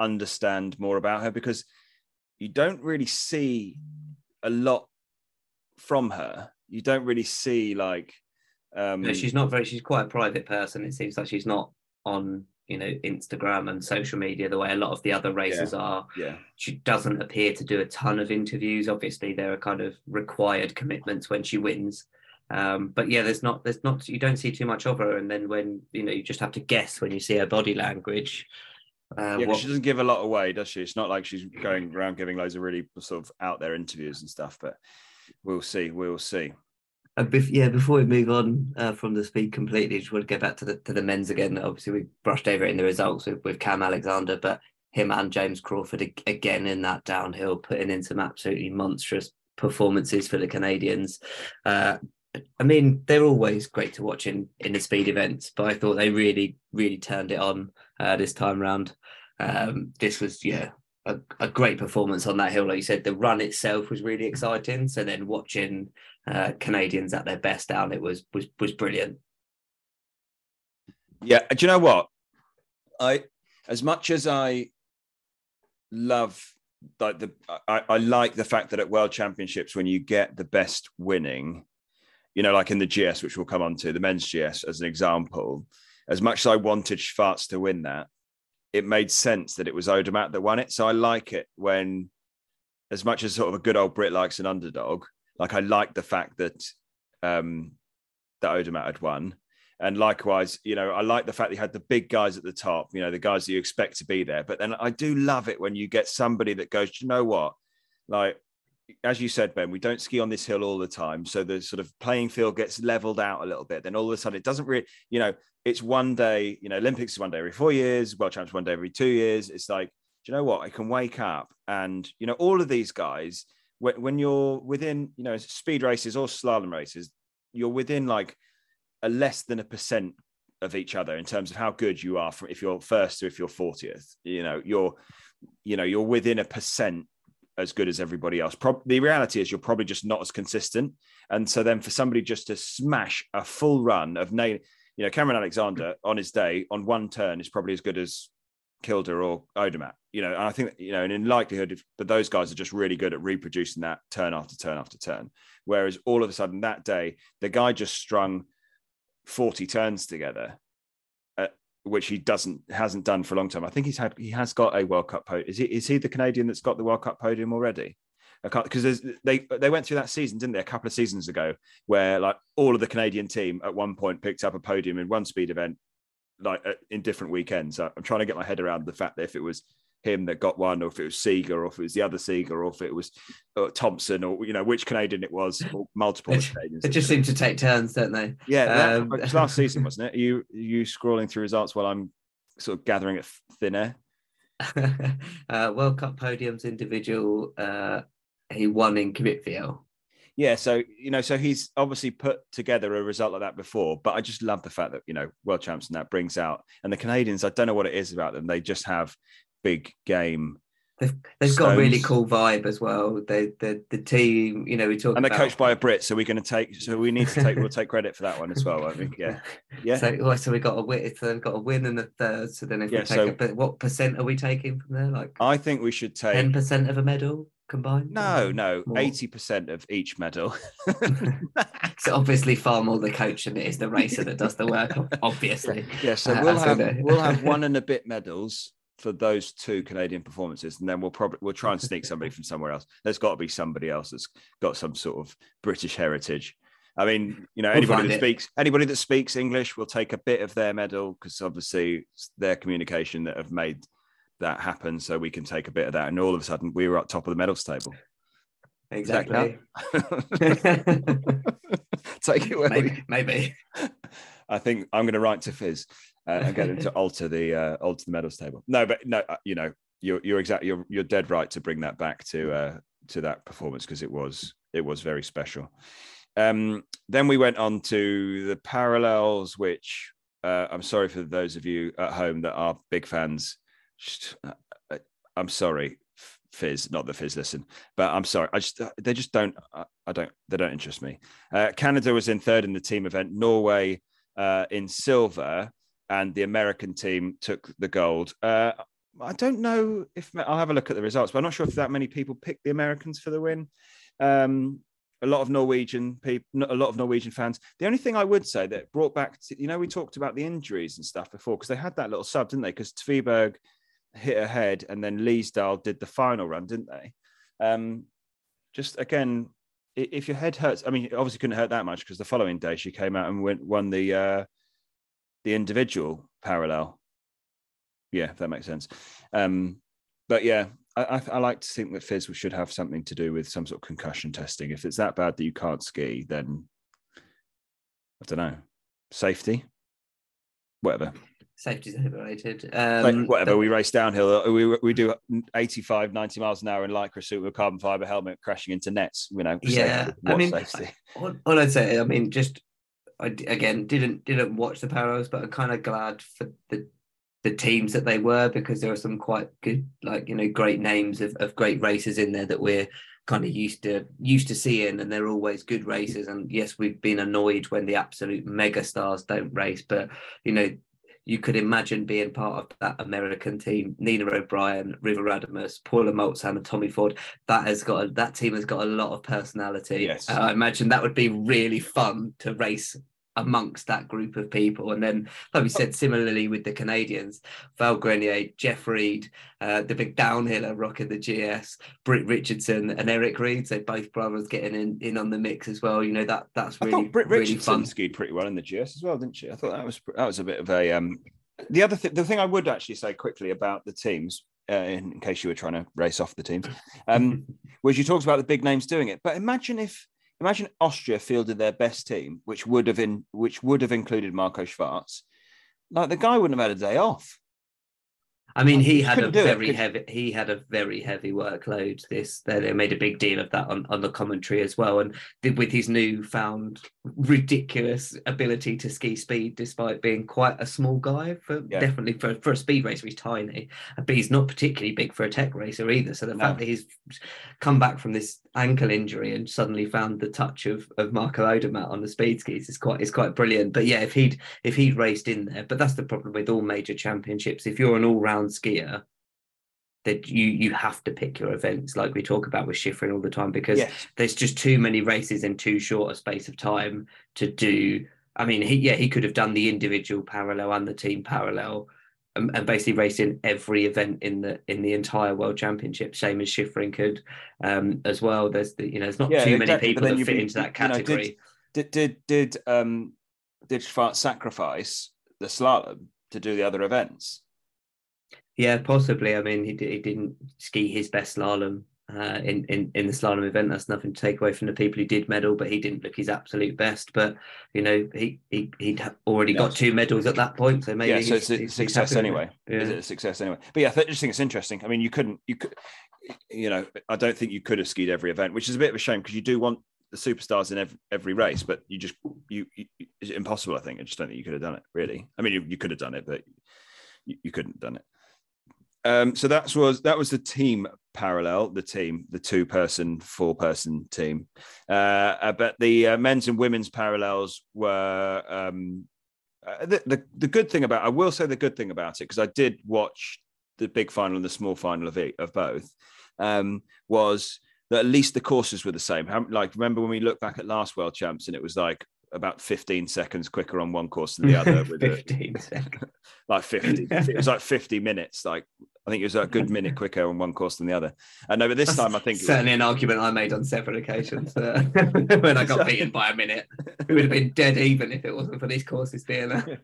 understand more about her because you don't really see a lot from her. You don't really see like, um, No, she's not very. She's quite a private person. It seems like she's not on you know Instagram and social media the way a lot of the other racers are. yeah, She doesn't appear to do a ton of interviews. Obviously, there are kind of required commitments when she wins. Um, but yeah, there's not there's not you don't see too much of her, and then when you know you just have to guess when you see her body language. Uh, yeah, what, she doesn't give a lot away, does she? It's not like she's going around giving loads of really sort of out there interviews and stuff. But we'll see. We'll see. Uh, bef- yeah, before we move on uh, from the speed completely, just want to go back to the to the men's again. Obviously, we brushed over it in the results with, with Cam Alexander, but him and James Crawford ag- again in that downhill, putting in some absolutely monstrous performances for the Canadians. Uh, I mean, they're always great to watch in in the speed events, but I thought they really, really turned it on uh, this time round. Um, this was yeah. A, a great performance on that hill, like you said. The run itself was really exciting. So then watching uh, Canadians at their best down. It was was was brilliant. Yeah, do you know what? I as much as I love like the I, I like the fact that at World Championships when you get the best winning, you know, like in the GS, which we'll come on to, the men's GS as an example, as much as I wanted Schwarz to win that, it made sense that it was Odermatt that won it. So I like it when, as much as sort of a good old Brit likes an underdog, like I like the fact that um that Odermatt had won. And likewise, you know, I like the fact that you had the big guys at the top, you know, the guys that you expect to be there. But then I do love it when you get somebody that goes, you know what? Like, as you said, Ben, we don't ski on this hill all the time. So the sort of playing field gets leveled out a little bit. Then all of a sudden it doesn't really, you know, it's one day, you know, Olympics is one day every four years, World Champs one day every two years. It's like, do you know what? I can wake up and, you know, all of these guys, when, when you're within, you know, speed races or slalom races, you're within like a less than a percent of each other in terms of how good you are from if you're first to if you're 40th you know you're you know you're within a percent as good as everybody else. Prob- the reality is you're probably just not as consistent. And so then for somebody just to smash a full run of nail you know cameron alexander on his day on one turn is probably as good as Kilde or Odermatt, you know, and I think, you know, and in likelihood, but those guys are just really good at reproducing that turn after turn after turn. Whereas all of a sudden that day, the guy just strung 40 turns together, which he doesn't hasn't done for a long time. I think he's had he has got a World Cup podium. Is he is he the Canadian that's got the World Cup podium already? Because they they went through that season, didn't they? A couple of seasons ago, where like all of the Canadian team at one point picked up a podium in one speed event, like in different weekends. I'm trying to get my head around the fact that if it was him that got one, or if it was Seger, or if it was the other Seger, or if it was uh, Thompson, or you know which Canadian it was, or multiple [laughs] it, Canadians. They just seem to take turns, don't they? Yeah, um, that, [laughs] it last season, wasn't it? Are you are you scrolling through results while I'm sort of gathering at thin air? [laughs] uh, World Cup podiums individual. Uh, he won in Kvitfjell. Yeah, so you know, so he's obviously put together a result like that before, but I just love the fact that you know world champs and that brings out, and the Canadians, I don't know what it is about them, they just have big game. They've, they've got a really cool vibe as well. They, the the team, you know, we talk and they're about... coached by a Brit, so we're going to take, so we need to take, we'll take credit for that one as well. I think, yeah, [laughs] yeah. So, so we got a win, so they've got a win and a third. So then, if yeah, we take so, a bit, what percent are we taking from there? Like, I think we should take ten percent of a medal combined. No, no, eighty percent of each medal. [laughs] so obviously, far more the coach than it is the racer that does the work. [laughs] Obviously, yeah. So uh, we'll have we'll have one and a bit medals for those two Canadian performances, and then we'll probably we'll try and sneak somebody from somewhere else. There's got to be somebody else that's got some sort of British heritage. I mean, you know, anybody we'll that it. speaks anybody that speaks English will take a bit of their medal because obviously their communication that have made that happen. So we can take a bit of that, and all of a sudden we were at top of the medals table. Exactly. [laughs] [laughs] take it maybe, maybe. [laughs] I think I'm going to write to FIS uh, and get him [laughs] to alter the uh, alter the medals table. No, but no, uh, you know, you're you're exactly you're you're dead right to bring that back to uh, to that performance because it was it was very special. Um, then we went on to the parallels, which uh, I'm sorry for those of you at home that are big fans. Just, uh, uh I'm sorry, FIS, not the FIS. Listen, but I'm sorry. I just they just don't. I don't. They don't interest me. Uh, Canada was in third in the team event. Norway uh, in silver and the American team took the gold. Uh, I don't know if I'll have a look at the results, but I'm not sure if that many people picked the Americans for the win. Um, a lot of Norwegian people, a lot of Norwegian fans. The only thing I would say that brought back, to, you know, we talked about the injuries and stuff before because they had that little sub, didn't they? Because Tviberg hit her head and then Lysdahl did the final run, didn't they? Um, just again, if your head hurts, I mean, obviously couldn't hurt that much because the following day she came out and went, won the uh, the individual parallel. Yeah, if that makes sense. Um, but yeah, I, I, I, like to think that FIS should have something to do with some sort of concussion testing. If it's that bad that you can't ski, then I don't know. Safety, whatever. Safety's overrated. Um, whatever. We race downhill. We we do 85, 90 miles an hour in lycra suit with a carbon fiber helmet, crashing into nets. You know. Yeah, I mean, all, all I'd say, I mean, just I again didn't didn't watch the Parallels, but I'm kind of glad for the the teams that they were because there are some quite good, like you know, great names of, of great races in there that we're kind of used to used to seeing, and they're always good races. And yes, we've been annoyed when the absolute mega stars don't race, but you know, you could imagine being part of that American team, Nina O'Brien, River Radamus, Paula Moltzan, and Tommy Ford. That has got a, that team has got a lot of personality. Yes. Uh, I imagine that would be really fun to race amongst that group of people. And then, like we said, similarly with the Canadians, Val Grenier, Jeff Read, uh, the big downhiller rocking the GS, Britt Richardson and Erik Read, so both brothers getting in, in on the mix as well. You know that that's really, Britt really Richardson fun. skied pretty well in the GS as well, didn't she? I thought that was that was a bit of a um. The other thing, the thing I would actually say quickly about the teams, uh, in, in, case you were trying to race off the teams, um, [laughs] was you talked about the big names doing it. But imagine if imagine Austria fielded their best team, which would have in which would have included Marco Schwarz. Like the guy wouldn't have had a day off. I mean, he had a very heavy. He had a very heavy workload. This they made a big deal of that on, on the commentary as well, and with his newfound ridiculous ability to ski speed, despite being quite a small guy, for yeah. definitely for, for a speed racer, he's tiny, but he's not particularly big for a tech racer either. So the no. fact that he's come back from this ankle injury and suddenly found the touch of of Marco Odermatt on the speed skis is quite is quite brilliant. But yeah, if he'd if he'd raced in there, but that's the problem with all major championships. If you're an all round skier that you you have to pick your events like we talk about with Shiffrin all the time because yes. there's just too many races in too short a space of time to do. I mean, he yeah he could have done the individual parallel and the team parallel and, and, basically racing every event in the in the entire World Championship, same as Shiffrin could um, as well. There's the, you know, there's not yeah, too many people that fit be, into that category. You know, did did did um, did Schwarz sacrifice the slalom to do the other events? Yeah, possibly. I mean, he, he didn't ski his best slalom uh, in, in in the slalom event. That's nothing to take away from the people who did medal, but he didn't look his absolute best. But you know, he he he'd already got two medals at that point, so maybe yeah. So it's a success anyway. Yeah. Is it a success anyway? But yeah, I just think it's interesting. I mean, you couldn't you could you know I don't think you could have skied every event, which is a bit of a shame because you do want the superstars in every, every race, but you just you, you, it's impossible. I think I just don't think you could have done it. Really, I mean, you, you could have done it, but you, you couldn't have done it. Um, so that was that was the team parallel, the team, the two person, four person team. Uh, uh, but the uh, men's and women's parallels were um, uh, the, the, the good thing about. I will say the good thing about it because I did watch the big final and the small final of it, of both. Um, was that at least the courses were the same. How, like remember when we looked back at last World Champs and it was like about 15 seconds quicker on one course than the other. With [laughs] 15 a, seconds. [laughs] like 50. It was like 50 minutes. Like I think it was a good minute quicker on one course than the other. And no, but this time I think certainly an argument I made on several occasions uh, [laughs] when I got beaten by a minute. We would have been dead even if it wasn't for these courses being [laughs] there.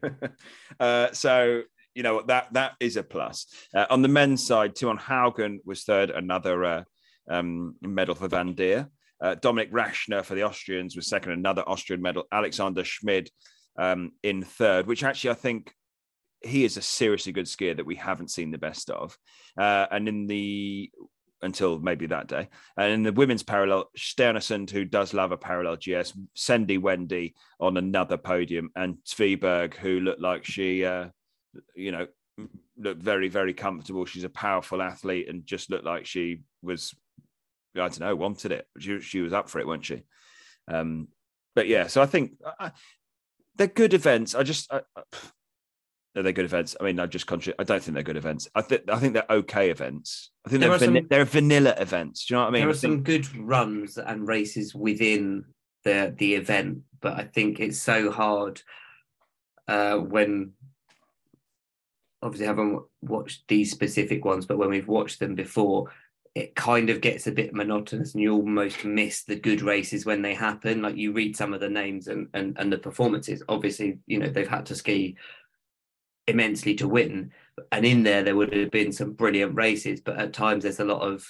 Uh, so you know that that is a plus. Uh, on the men's side, Timo Haugan was third, another uh, um, medal for Van Deer. Uh, Dominik Raschner for the Austrians was second, another Austrian medal. Alexander Schmid um, in third, which actually I think he is a seriously good skier that we haven't seen the best of. Uh, and in the until maybe that day. And in the women's parallel, Stjernesund, who does love a parallel GS, Sendy Wendy on another podium, and Tviberg, who looked like she, uh, you know, looked very, very comfortable. She's a powerful athlete and just looked like she was I don't know, wanted it. She, she was up for it, wasn't she? Um, but yeah, so I think uh, they're good events. I just, uh, are they good events? I mean, I just contra- I don't think they're good events. I think I think they're okay events. I think there they're van- some, they're vanilla events. Do you know what I mean? There are some good runs and races within the the event, but I think it's so hard uh, when obviously I haven't watched these specific ones, but when we've watched them before, it kind of gets a bit monotonous and you almost miss the good races when they happen like you read some of the names and and, and the performances obviously you know they've had to ski immensely to win and in there there would have been some brilliant races but at times there's a lot of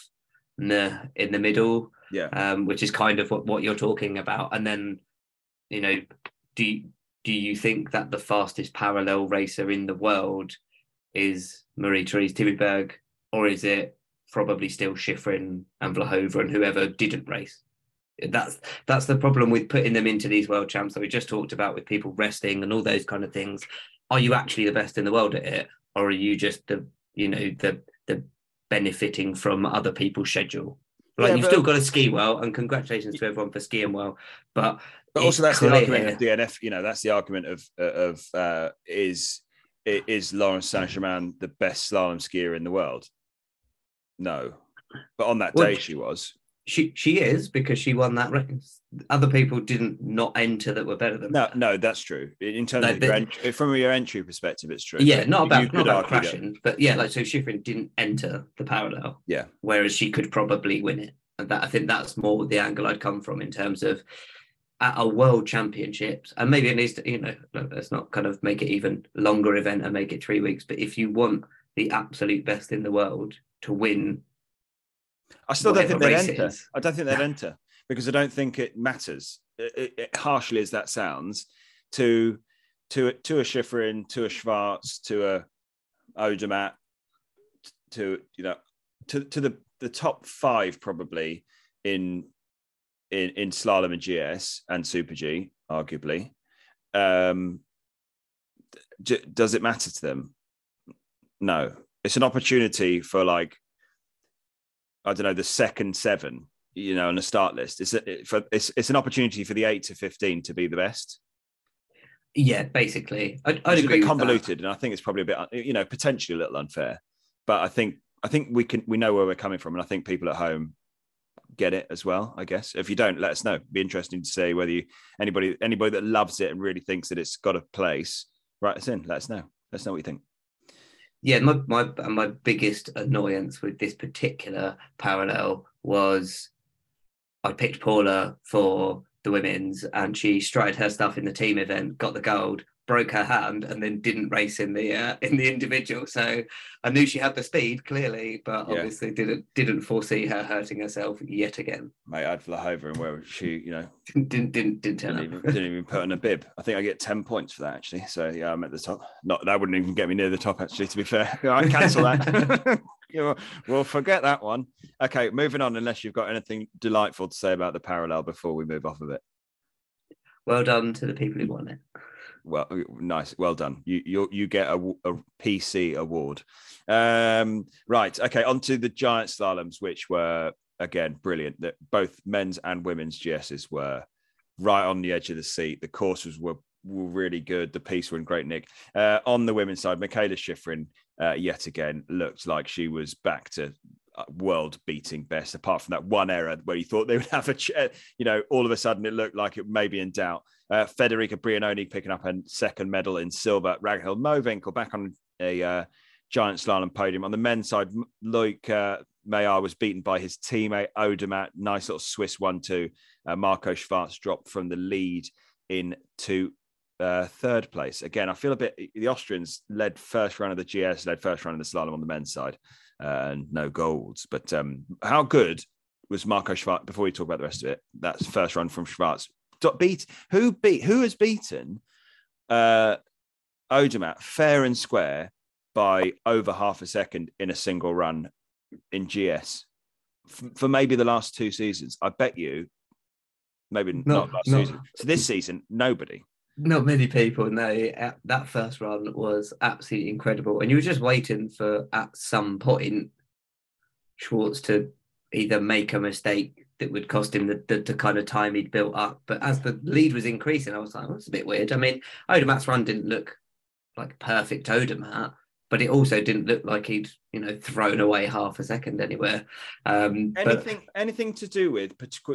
nah in the middle yeah um, which is kind of what, what you're talking about and then you know do you, do you think that the fastest parallel racer in the world is Marie Therese Tviberg or is it probably still Shiffrin and Vlhova and whoever didn't race. That's that's the problem with putting them into these world champs that we just talked about with people resting and all those kind of things. Are you actually the best in the world at it, or are you just the you know the the benefiting from other people's schedule? Like yeah, you've still got to ski well, and congratulations to everyone for skiing well. But but also that's clear. the argument of DNF. You know, that's the argument of of uh, is is Laurence St-Germain the best slalom skier in the world? No, but on that well, day she was. She she is because she won that race. Other people didn't not enter that were better than. No, her. no, that's true. In terms no, of your entry, from your entry perspective, it's true. Yeah, not about not about crashing, that. but yeah, like so Shiffrin didn't enter the parallel. Yeah, whereas she could probably win it. And that I think that's more the angle I'd come from in terms of at a world championships, and maybe it needs to, you know, let's not kind of make it even longer event and make it three weeks. But if you want the absolute best in the world, to win. I still don't think they'd enter. I don't think they'd enter because I don't think it matters. It, it, harshly as that sounds, to to to a Shiffrin, to a Schwarz, to a Odermatt, to you know, to to the the top five probably in in in slalom and GS and Super G, arguably. Um, does it matter to them? No, it's an opportunity for like I don't know the second seven, you know, on the start list. It's a, for it's it's an opportunity for the eight to fifteen to be the best. Yeah, basically, I'd, I'd agree. A bit convoluted, and I think it's probably a bit, uh, you know, potentially a little unfair. But I think I think we can we know where we're coming from, and I think people at home get it as well. I guess if you don't, let us know. It'd be interesting to see whether you anybody anybody that loves it and really thinks that it's got a place. Write us in. Let us know. Let us know what you think. Yeah, my my my biggest annoyance with this particular parallel was I picked Paula for the women's and she strutted her stuff in the team event, got the gold, broke her hand, and then didn't race in the uh, in the individual. So I knew she had the speed clearly, but Yeah. obviously didn't didn't foresee her hurting herself yet again. Mate, I'd fly over and where she, you know, [laughs] Didn't didn't didn't, didn't even, didn't even put on a bib. I think I get 10 points for that actually. So yeah, I'm at the top. Not that wouldn't even get me near the top actually, to be fair. [laughs] I cancel that. [laughs] We'll forget that one. Okay, moving on, unless you've got anything delightful to say about the parallel before we move off of it. Well done to the people who won it. Well, nice. Well done. You you you get a, a PC award. Um, right. Okay. On to the giant slaloms, which were again brilliant. That both men's and women's GSs were right on the edge of the seat. The courses were were really good. The pistes were in great nick. Uh, on the women's side, Mikaela Shiffrin uh, yet again looked like she was back to uh, world beating best. Apart from that one error where you thought they would [laughs] have a, ch- uh, you know, all of a sudden it looked like it may be in doubt. Uh, Federica Brignone picking up a second medal in silver. Ragnhild Mowinckel back on a uh, giant slalom podium. On the men's side, Loic uh, was beaten by his teammate Odermatt. Nice little Swiss one-two. Uh, Marco Schwarz dropped from the lead into uh, third place. Again, I feel a bit. The Austrians led first run of the GS, led first run of the slalom on the men's side, uh, and no golds. But um, how good was Marco Schwarz? Before we talk about the rest of it, that's first run from Schwarz. Beat who beat who has beaten uh Odermatt fair and square by over half a second in a single run in GS F- for maybe the last two seasons. I bet you, maybe No, not last no. season. So this season, nobody. Not many people know uh, that first run was absolutely incredible, and you were just waiting for at some point Schwarz to either make a mistake that would cost him the, the, the kind of time he'd built up. But as the lead was increasing, I was like, that's a bit weird. I mean, Odermatt's run didn't look like perfect Odermatt, but it also didn't look like he'd you know thrown away half a second anywhere. Um, but anything anything to do with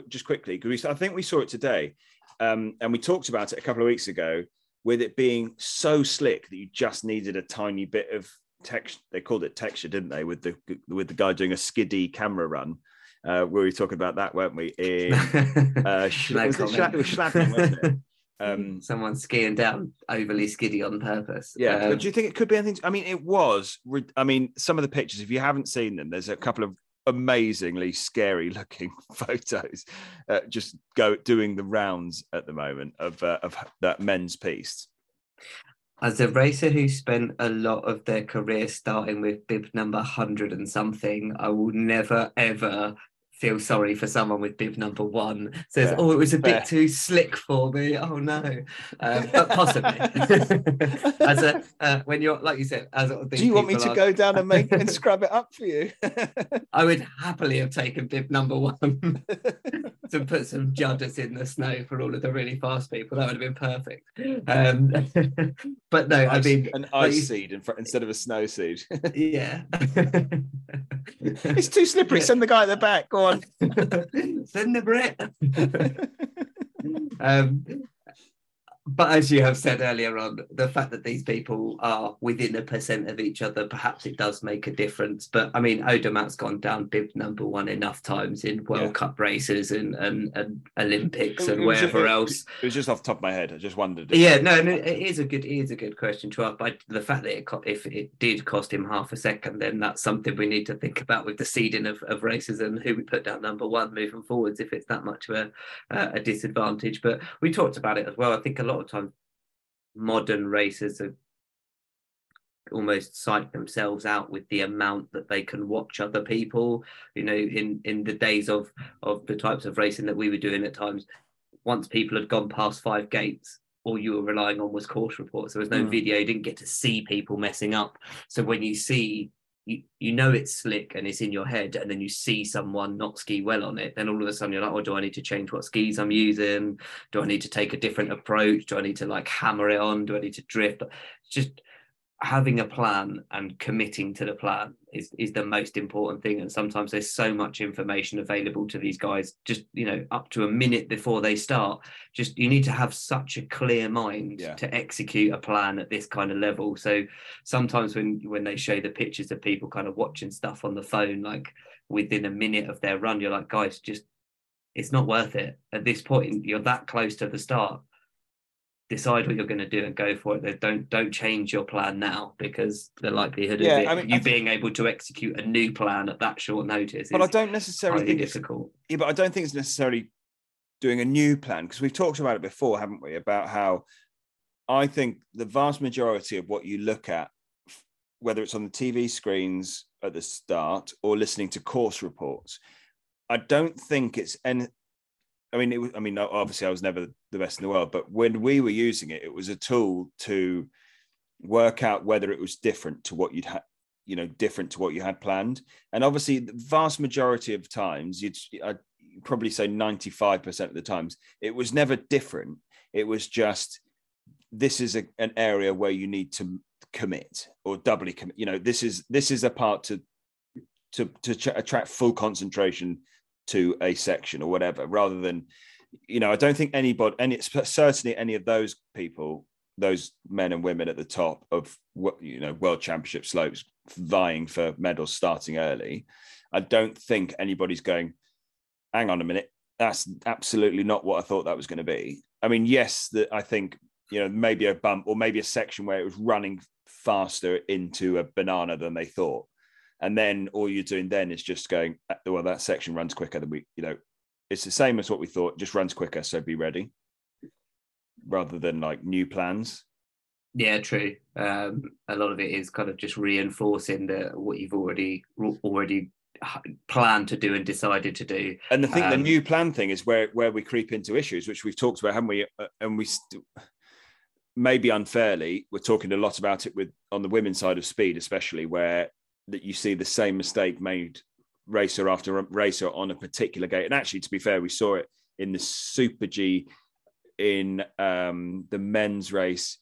just quickly because I think we saw it today, um, and we talked about it a couple of weeks ago with it being so slick that you just needed a tiny bit of text. They called it texture, didn't they? With the with the guy doing a skiddy camera run. Uh, we were talking about that, weren't we? In [laughs] uh, Sch- No was it, Schla- comment. was Schladming, wasn't it? [laughs] Um, Someone skiing down overly skiddy on purpose. Yeah, Um, but do you think it could be anything? I mean, it was. I mean, some of the pictures, if you haven't seen them, there's a couple of amazingly scary looking [laughs] photos, uh, just go doing the rounds at the moment of uh, of that men's piste. As a racer who spent a lot of their career starting with bib number 100 and something, I will never, ever feel sorry for someone with bib number one. Says, Fair. oh, it was a bit too slick for me. Oh, no. Um, but possibly. [laughs] as a, uh, when you're, like you said, as Do you want me to go down and make and [laughs] scrub it up for you? [laughs] I would happily have taken bib number one to put some judders in the snow for all of the really fast people. That would have been perfect. Um, but no, I Ice- mean, an ice you- seed in front instead of a snow seed. yeah. [laughs] it's too slippery. Send the guy at the back. Go on. [laughs] Send the Brit. [laughs] um, but as you have said earlier on, the fact that these people are within a percent of each other, perhaps it does make a difference. But I mean, Odermatt's gone down bib number one enough times in World Yeah. Cup races and, and, and Olympics and wherever it- else. It was just off the top of my head. I just wondered. Yeah, no, no, it is a good, it is a good question to ask. But the fact that it, co- if it did cost him half a second, then that's something we need to think about with the seeding of, of races and who we put down number one moving forwards. If it's that much of a uh, a disadvantage, but we talked about it as well. I think a lot of times modern racers are almost psych themselves out with the amount that they can watch other people. You know, in in the days of of the types of racing that we were doing at times, once people had gone past five gates, all you were relying on was course reports. There was no Mm. video. You didn't get to see people messing up. So when you see, you, you know it's slick and it's in your head, and then you see someone not ski well on it, then all of a sudden you're like, oh, do I need to change what skis I'm using? Do I need to take a different approach? Do I need to like hammer it on? Do I need to drift? Just, having a plan and committing to the plan is is the most important thing. And sometimes there's so much information available to these guys just you know up to a minute before they start. Just you need to have such a clear mind Yeah. to execute a plan at this kind of level. So sometimes when when they show the pictures of people kind of watching stuff on the phone like within a minute of their run you're like guys just it's not worth it. At this point you're that close to the start decide what you're going to do and go for it don't don't change your plan now because the likelihood Yeah, of it, I mean, you I think- being able to execute a new plan at that short notice But I don't necessarily think it's difficult yeah, but I don't think it's necessarily doing a new plan because we've talked about it before, haven't we? About how I think the vast majority of what you look at, whether it's on the TV screens at the start or listening to course reports, I don't think it's and I mean, it was, I mean, obviously, I was never the best in the world, but when we were using it, it was a tool to work out whether it was different to what you'd had, you know, different to what you had planned. And obviously, the vast majority of times, you'd I'd probably say 95% of the times, it was never different. It was just this is a, an area where you need to commit or doubly commit. You know, this is this is a part to to to attract full concentration to a section or whatever, rather than you know, I don't think anybody, any certainly any of those people, those men and women at the top of what you know world championship slopes vying for medals starting early, I don't think anybody's going. Hang on a minute, that's absolutely not what I thought that was going to be. I mean, yes, that I think you know maybe a bump or maybe a section where it was running faster into a banana than they thought, and then all you're doing then is just going, well, that section runs quicker than we, you know, it's the same as what we thought, just runs quicker, so be ready, rather than like new plans. yeah true um a lot of it is kind of just reinforcing the what you've already already planned to do and decided to do And the thing, the Um, new plan thing is where where we creep into issues, which we've talked about, haven't we? Uh, And we st- maybe unfairly, we're talking a lot about it with on the women's side of speed, especially where that you see the same mistake made racer after racer on a particular gate. And actually, to be fair, we saw it in the Super G in um, the men's race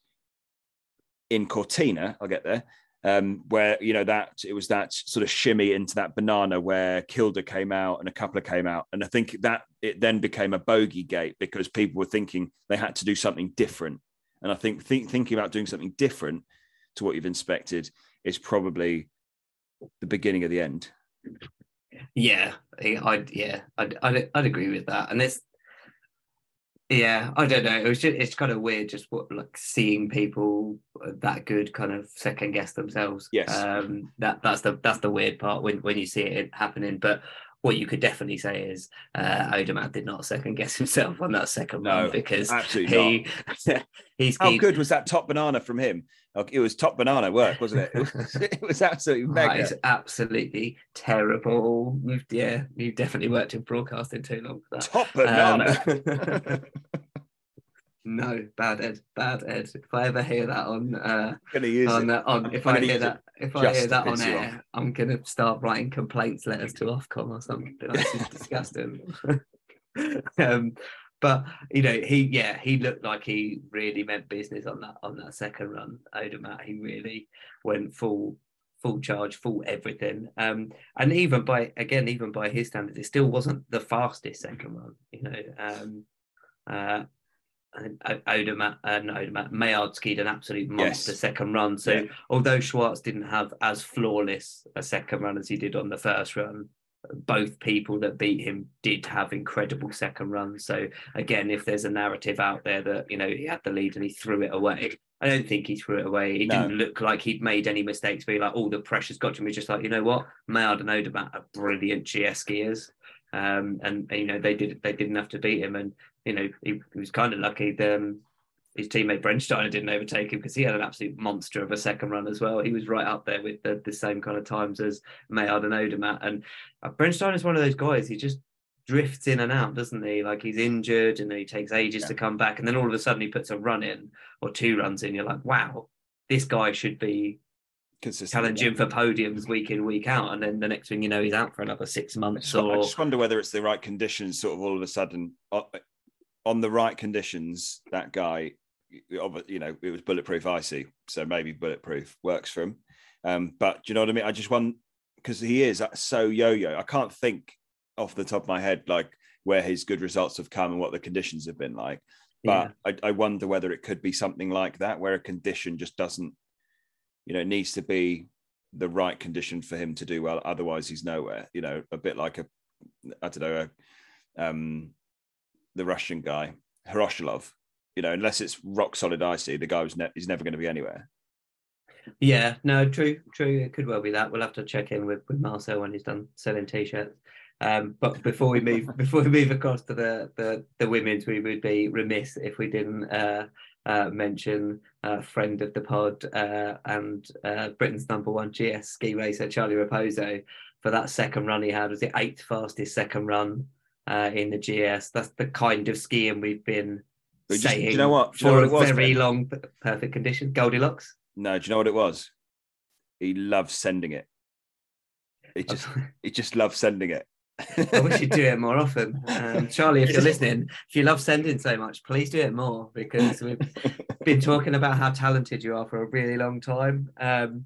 in Cortina. I'll get there. Um, where you know that it was that sort of shimmy into that banana where Kilde came out and a couple of came out, and I think that it then became a bogey gate because people were thinking they had to do something different, and I think think thinking about doing something different to what you've inspected is probably the beginning of the end. Yeah, I- I'd yeah, I'd, I'd I'd agree with that. And it's yeah, I don't know. It was just it's kind of weird just what like seeing people that good kind of second guess themselves. Yes. Um that that's the that's the weird part when when you see it happening. But what you could definitely say is uh Odermatt did not second guess himself on that second No, one because he [laughs] he's How good was that top banana from him? It was top banana work, wasn't it? It was, [laughs] [laughs] it was absolutely That mega. is absolutely terrible. We've yeah, you've definitely worked in broadcasting too long for that. Top banana. Um, no, bad Ed, bad Ed. If I ever hear that on, uh, Gonna use on, it. uh, on if gonna hear that, if I hear that on air, I'm gonna start writing complaints letters to Ofcom or something. This is disgusting. [laughs] um, but you know, he yeah, he looked like he really meant business on that on that second run. Odermatt, he really went full full charge, full everything. Um, and even by again, even by his standards, it still wasn't the fastest second run. You know, um, uh, and O- Odermatt, uh, not Odermatt, Meillard skied an absolute monster Yes. second run. So Yeah. although Schwarz didn't have as flawless a second run as he did on the first run, both people that beat him did have incredible second runs. So again, if there's a narrative out there that you know he had the lead and he threw it away, I don't think he threw it away. It No. didn't look like he'd made any mistakes. Where like all the pressure's got to him. He's just like you know what, Meillard and Odermatt are brilliant GS skiers, um, and, and, you know they did they did enough to beat him, and you know he, he was kind of lucky. that, Um, his teammate Brennsteiner didn't overtake him because he had an absolute monster of a second run as well. He was right up there with the, the same kind of times as Meillard and Odermatt. And uh, Brennsteiner is one of those guys. He just drifts in and out, doesn't he? Like he's injured and then he takes ages Yeah. to come back, and then all of a sudden he puts a run in or two runs in. You're like, wow, this guy should be Consistent. challenging for podiums week in week out, and then the next thing you know, he's out for another six I months. just, I just wonder whether it's the right conditions, sort of all of a sudden, uh, on the right conditions, that guy you know, it was bulletproof icy, so maybe bulletproof works for him. Um, but do you know what I mean? I just want because he is so yo-yo. I can't think off the top of my head like where his good results have come and what the conditions have been like. But yeah. I, I wonder whether it could be something like that, where a condition just doesn't, you know, it needs to be the right condition for him to do well. Otherwise, he's nowhere. You know, a bit like a, I don't know, a, um, the Russian guy, Hiroshilov. You know, unless it's rock solid icy, the guy was ne- he's never going to be anywhere. Yeah, no, true, true. It could well be that. We'll have to check in with, with Marcel when he's done selling t-shirts. Um, but before we move, [laughs] before we move across to the, the the women's, we would be remiss if we didn't uh, uh, mention a friend of the pod uh, and uh, Britain's number one GS ski racer Charlie Raposo for that second run he had. Was the eighth fastest second run uh, in the GS? That's the kind of skiing we've been just, saying you know what? for know what a very ben? long, perfect condition. Goldilocks. No, do you know what it was? He loves sending it. He just he just loves sending it. I wish you'd do it more often. [laughs] Um, Charlie, if you're listening, if you love sending so much, please do it more because we've [laughs] been talking about how talented you are for a really long time. Um,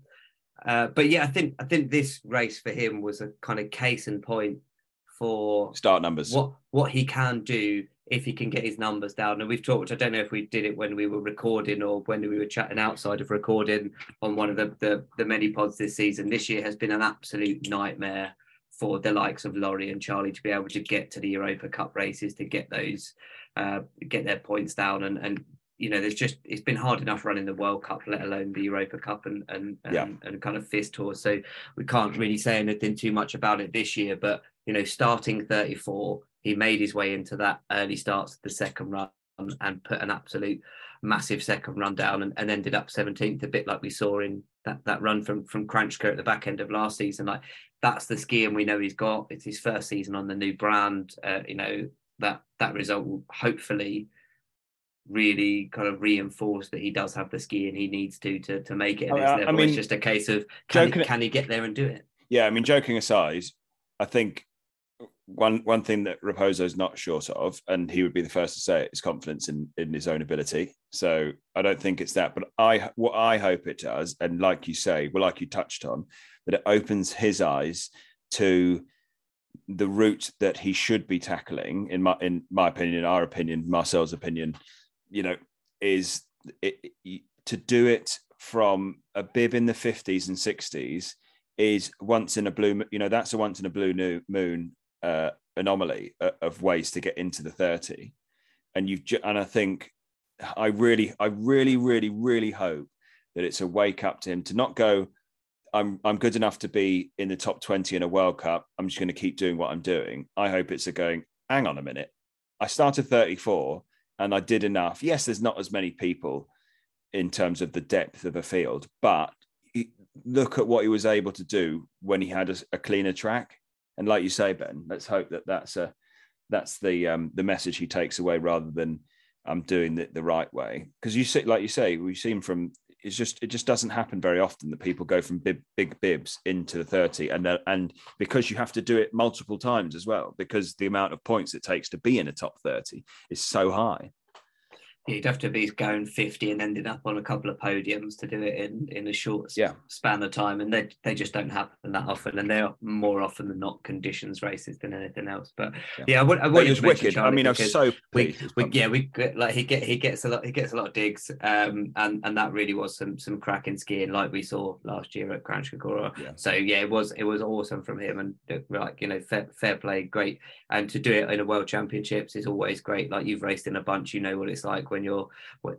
uh, but yeah, I think I think this race for him was a kind of case in point for start numbers. What what he can do if he can get his numbers down. And we've talked, I don't know if we did it when we were recording or when we were chatting outside of recording on one of the, the, the many pods this season. This year has been an absolute nightmare for the likes of Laurie and Charlie to be able to get to the Europa Cup races, to get those, uh, get their points down. And, and, you know, there's just, it's been hard enough running the World Cup, let alone the Europa Cup and, and, and, yeah. and kind of FIS tour. So we can't really say anything too much about it this year, but, you know, starting 34, he made his way into that early starts of the second run and put an absolute massive second run down and, and ended up 17th, a bit like we saw in that, that run from from Kranjska at the back end of last season. Like that's the skiing we know he's got. It's his first season on the new brand. Uh, you know that that result will hopefully really kind of reinforce that he does have the ski and he needs to to to make it. And it's, I mean, it's just a case of can, he, can he get there and do it? Yeah, I mean, joking aside, I think one one thing that Raposo is not short of, and he would be the first to say it, is confidence in in his own ability. So I don't think it's that, but I what I hope it does, and like you say, well, like you touched on, that it opens his eyes to the route that he should be tackling. In my in my opinion, our opinion, Marcel's opinion, you know, is it, it, to do it from a bib in the fifties and sixties is once in a blue you know that's a once in a blue moon uh, anomaly of ways to get into the 30 and you've and i think i really i really really really hope that it's a wake up to him to not go i'm i'm good enough to be in the top 20 in a world cup. I'm just going to keep doing what i'm doing. I hope it's a going hang on a minute. I started 34 and i did enough yes there's not as many people in terms of the depth of a field but look at what he was able to do when he had a, a cleaner track and like you say, Ben, let's hope that that's a that's the um, the message he takes away rather than I'm um, doing it the right way. Because you see, like you say, we've seen from it's just it just doesn't happen very often that people go from big big bibs into the 30 and uh, and because you have to do it multiple times as well because the amount of points it takes to be in a top 30 is so high you'd have to be going 50 and ending up on a couple of podiums to do it in in a short yeah. span of time and they they just don't happen that often and they're more often than not conditions races than anything else but yeah, yeah I, would, I want you wicked. I mean I'm so we, we yeah we like he get he gets a lot he gets a lot of digs um and and that really was some some cracking skiing like we saw last year at Kranjska Gora yeah. so yeah it was it was awesome from him and like you know fair, fair play great. And to do it in a world championships is always great like you've raced in a bunch you know what it's like when you're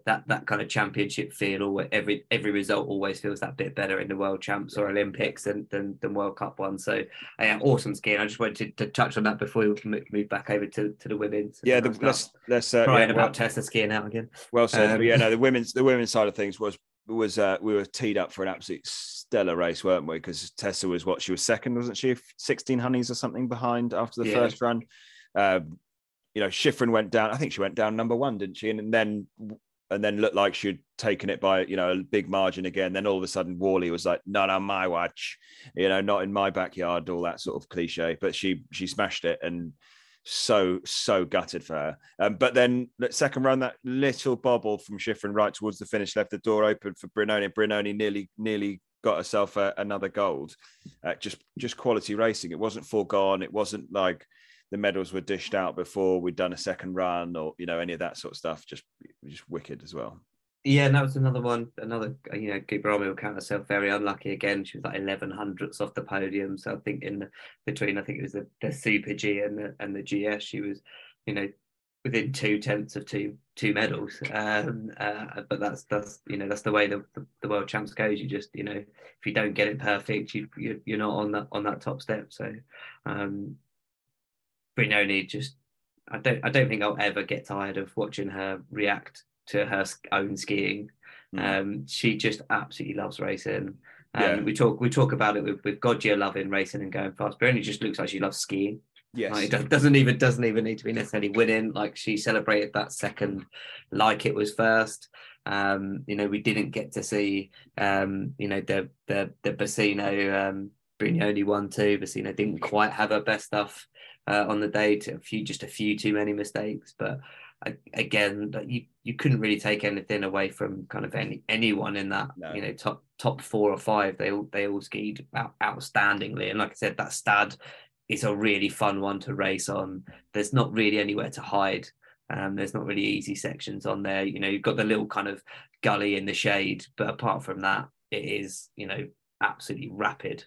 that that kind of championship feel or every every result always feels that bit better in the world champs or olympics than than, than world cup one so yeah awesome skiing i just wanted to, to touch on that before we move back over to, to the women's yeah the, let's let's uh, yeah, about well, tessa skiing out again well said um, yeah no the women's the women's side of things was was uh, we were teed up for an absolute stellar race, weren't we? Because Tessa was what she was second, wasn't she? Sixteen honeys or something behind after the yeah. first run. Um, you know, Shiffrin went down. I think she went down number one, didn't she? And, and then and then looked like she'd taken it by you know a big margin again. Then all of a sudden, Worley was like, "Not on my watch," you know, not in my backyard, all that sort of cliche. But she she smashed it, and so so gutted for her. Um, but then the second round, that little bobble from Shiffrin right towards the finish left the door open for Brignone. Brignone nearly nearly got herself a, another gold. Uh, just just quality racing. It wasn't foregone. It wasn't like the medals were dished out before we'd done a second run or you know any of that sort of stuff. Just just wicked as well. Yeah, and that was another one. Another, you know, Gut-Behrami will count herself very unlucky again. She was like eleven hundredths off the podium. So I think in the, between, I think it was the, the Super G and the and the GS, she was, you know, within two tenths of two two medals. Um, uh, but that's that's you know that's the way the, the, the, world champs goes. You just you know if you don't get it perfect, you, you you're not on that on that top step. So, um, Brignone just I don't I don't think I'll ever get tired of watching her react to her own skiing. Mm. Um, she just absolutely loves racing. And yeah. we talk we talk about it with with loving racing and going fast, but it just looks like she loves skiing. Yes, like, it doesn't even doesn't even need to be necessarily winning. Like she celebrated that second, like it was first. Um, you know, we didn't get to see, um, you know, the the the Bassino um, Brignone one too. Bassino didn't quite have her best stuff uh, on the day. To a few, just a few too many mistakes, but again, you you couldn't really take anything away from kind of any anyone in that no. you know top top four or five. They all they all skied out, outstandingly, and like I said, that Stad is a really fun one to race on. There's not really anywhere to hide. Um, there's not really easy sections on there. You know, you've got the little kind of gully in the shade, but apart from that, it is you know absolutely rapid.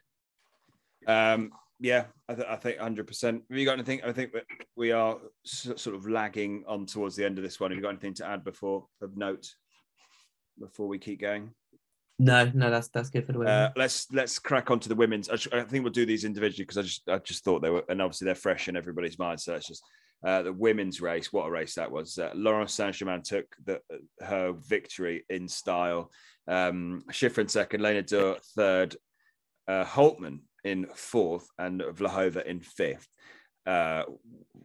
Um, yeah, I, th- I think 100%. Have you got anything? I think we are sort of lagging on towards the end of this one. Have you got anything to add before of note before we keep going? No, no, that's that's good for the women. Uh, let's let's crack on to the women's. I, I think we'll do these individually because I just I just thought they were, and obviously they're fresh in everybody's mind. So it's just uh, the women's race. What a race that was! Uh, Laurence St-Germain took the, her victory in style. Um, Shiffrin second, Lena Dürr third, uh, Holtmann in fourth and Vlhova in fifth. Uh,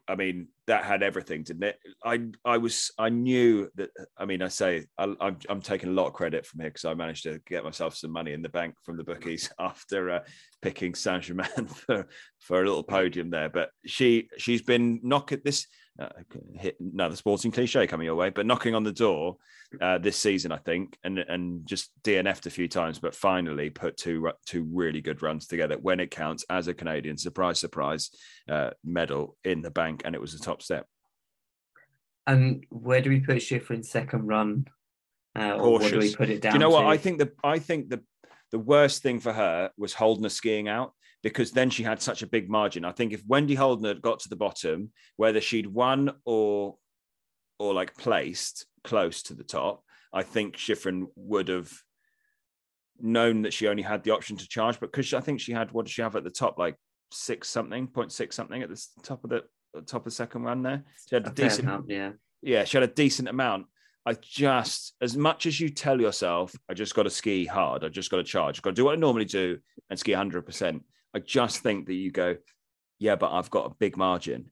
I mean, that had everything, didn't it? I I was I knew that. I mean, I say I, I'm, I'm taking a lot of credit from here because I managed to get myself some money in the bank from the bookies [laughs] after uh, picking St-Germain [laughs] for for a little podium there. But she she's been knocking this uh, hit another sporting cliche coming your way, but knocking on the door uh, this season, I think, and and just DNF'd a few times, but finally put two two really good runs together when it counts as a Canadian. Surprise, surprise, uh, medal in the bank, and it was a top step. And where do we put Shiffrin's second run? Uh, or where do we put it down? Do you know to? what I think? The I think the the worst thing for her was Holdener skiing out because then she had such a big margin. I think if Wendy Holden had got to the bottom, whether she'd won or or like placed close to the top, I think Shiffrin would have known that she only had the option to charge. But because I think she had what did she have at the top, like six something, point six something at the top of the top of the second run there. She had a, a decent amount, yeah. Yeah, she had a decent amount. I just, as much as you tell yourself, I just got to ski hard, I just got to charge, I've got to do what I normally do and ski 100%. I just think that you go, yeah, but I've got a big margin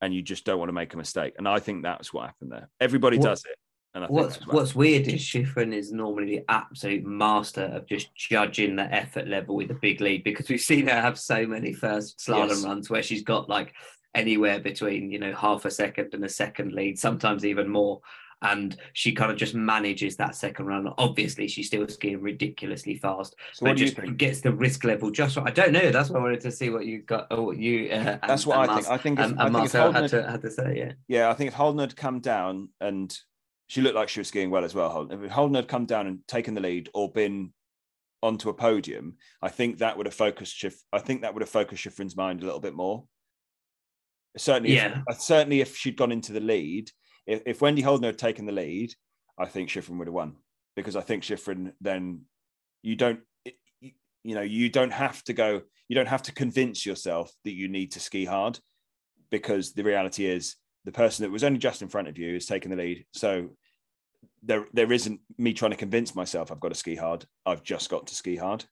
and you just don't want to make a mistake. And I think that's what happened there. Everybody what, does it. And I what's what's weird is Shiffrin is normally the absolute master of just judging the effort level with a big lead because we've seen her have so many first slalom yes. runs where she's got like anywhere between you know half a second and a second lead, sometimes even more and she kind of just manages that second run. Obviously, she's still skiing ridiculously fast, so but just gets the risk level just right. I don't know. That's why I wanted to see what you got. Oh, you. Uh, That's what I think. I think. If, um, and, and Marcel had, to, had to say, yeah. Yeah, I think if Holden had come down and she looked like she was skiing well as well. Holden. If Holden had come down and taken the lead or been onto a podium, I think that would have focused Schiff. I think that would have focused Shiffrin's mind a little bit more. Certainly, yeah. If, certainly, if she'd gone into the lead, if, if Wendy Holden had taken the lead, I think Shiffrin would have won because I think Shiffrin then you don't you know you don't have to go you don't have to convince yourself that you need to ski hard because the reality is the person that was only just in front of you is taking the lead. So there there isn't me trying to convince myself I've got to ski hard. I've just got to ski hard.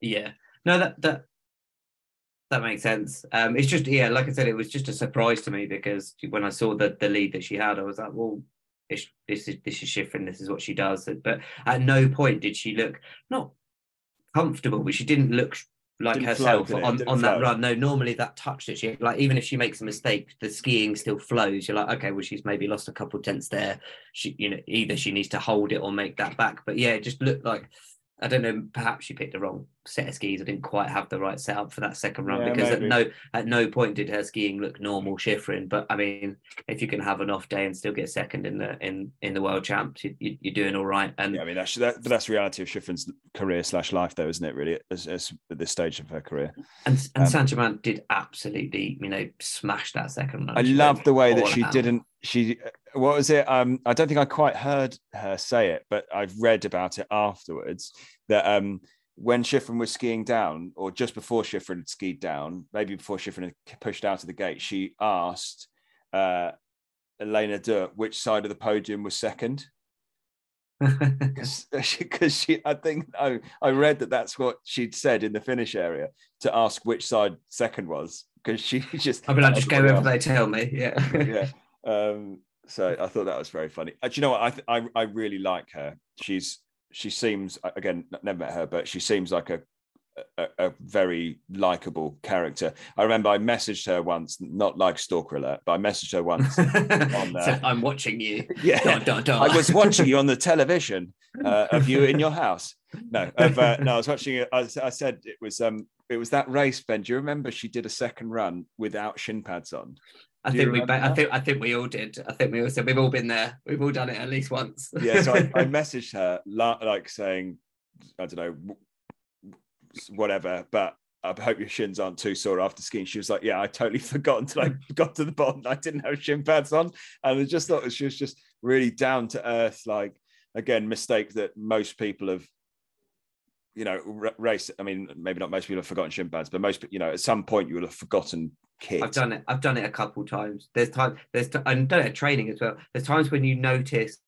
Yeah. No that that that makes sense. Um, it's just yeah, like I said, it was just a surprise to me because when I saw the the lead that she had, I was like, well, this this is this is Shiffrin. This is what she does. But at no point did she look not comfortable, but she didn't look like Didn't herself flow, on, on that run. No, normally that touch that she like, even if she makes a mistake, the skiing still flows. You're like, okay, well, she's maybe lost a couple tenths there. She, you know, either she needs to hold it or make that back. But yeah, it just looked like I don't know. Perhaps she picked the wrong set of skis. I didn't quite have the right setup for that second run Yeah, because maybe. at no at no point did her skiing look normal, Shiffrin. But I mean, if you can have an off day and still get second in the in in the world champs, you, you, you're doing all right. And Yeah, I mean that's that, but that's the reality of Shiffrin's career slash life, though, isn't it? Really, as, as at this stage of her career. And and Um, Germain did absolutely, you know, smash that second run. I love the way that she didn't. She what was it? Um, I don't think I quite heard her say it, but I've read about it afterwards. That um, when Shiffrin was skiing down, or just before Shiffrin had skied down, maybe before Shiffrin had pushed out of the gate, she asked uh, Elena Dürr which side of the podium was second. [laughs] because she, [laughs] she I think I, I read that that's what she'd said in the finish area to ask which side second was because she [laughs] just I mean, I just go wherever they tell me. Yeah. yeah um so I thought that was very funny uh, do you know what I, th- I I really like her she's she seems again never met her but she seems like a a, a very likable character. I remember I messaged her once, not like stalker alert, but I messaged her once. [laughs] So uh, I'm watching you. [laughs] yeah, dot, dot. I was watching you on the television [laughs] uh, of you in your house. No, of, uh, no, I was watching it. I, I said it was um it was that race, Ben. Do you remember she did a second run without shin pads on? I Do think we. Remember I think. I think we all did. I think we all said we've all been there. We've all done it at least once. Yeah, so I, I [laughs] messaged her like saying, I don't know, whatever, but I hope your shins aren't too sore after skiing. She was like, Yeah, I totally [laughs] forgot until I [laughs] got to the bottom. I didn't have shin pads on. And I just thought she was just really down to earth. Like, again, mistake that most people have, you know, race. I mean, maybe not most people have forgotten shin pads, but most, you know, at some point you will have forgotten kit. I've done it. I've done it a couple times. There's time. There's t- and done it at training as well. There's times when you notice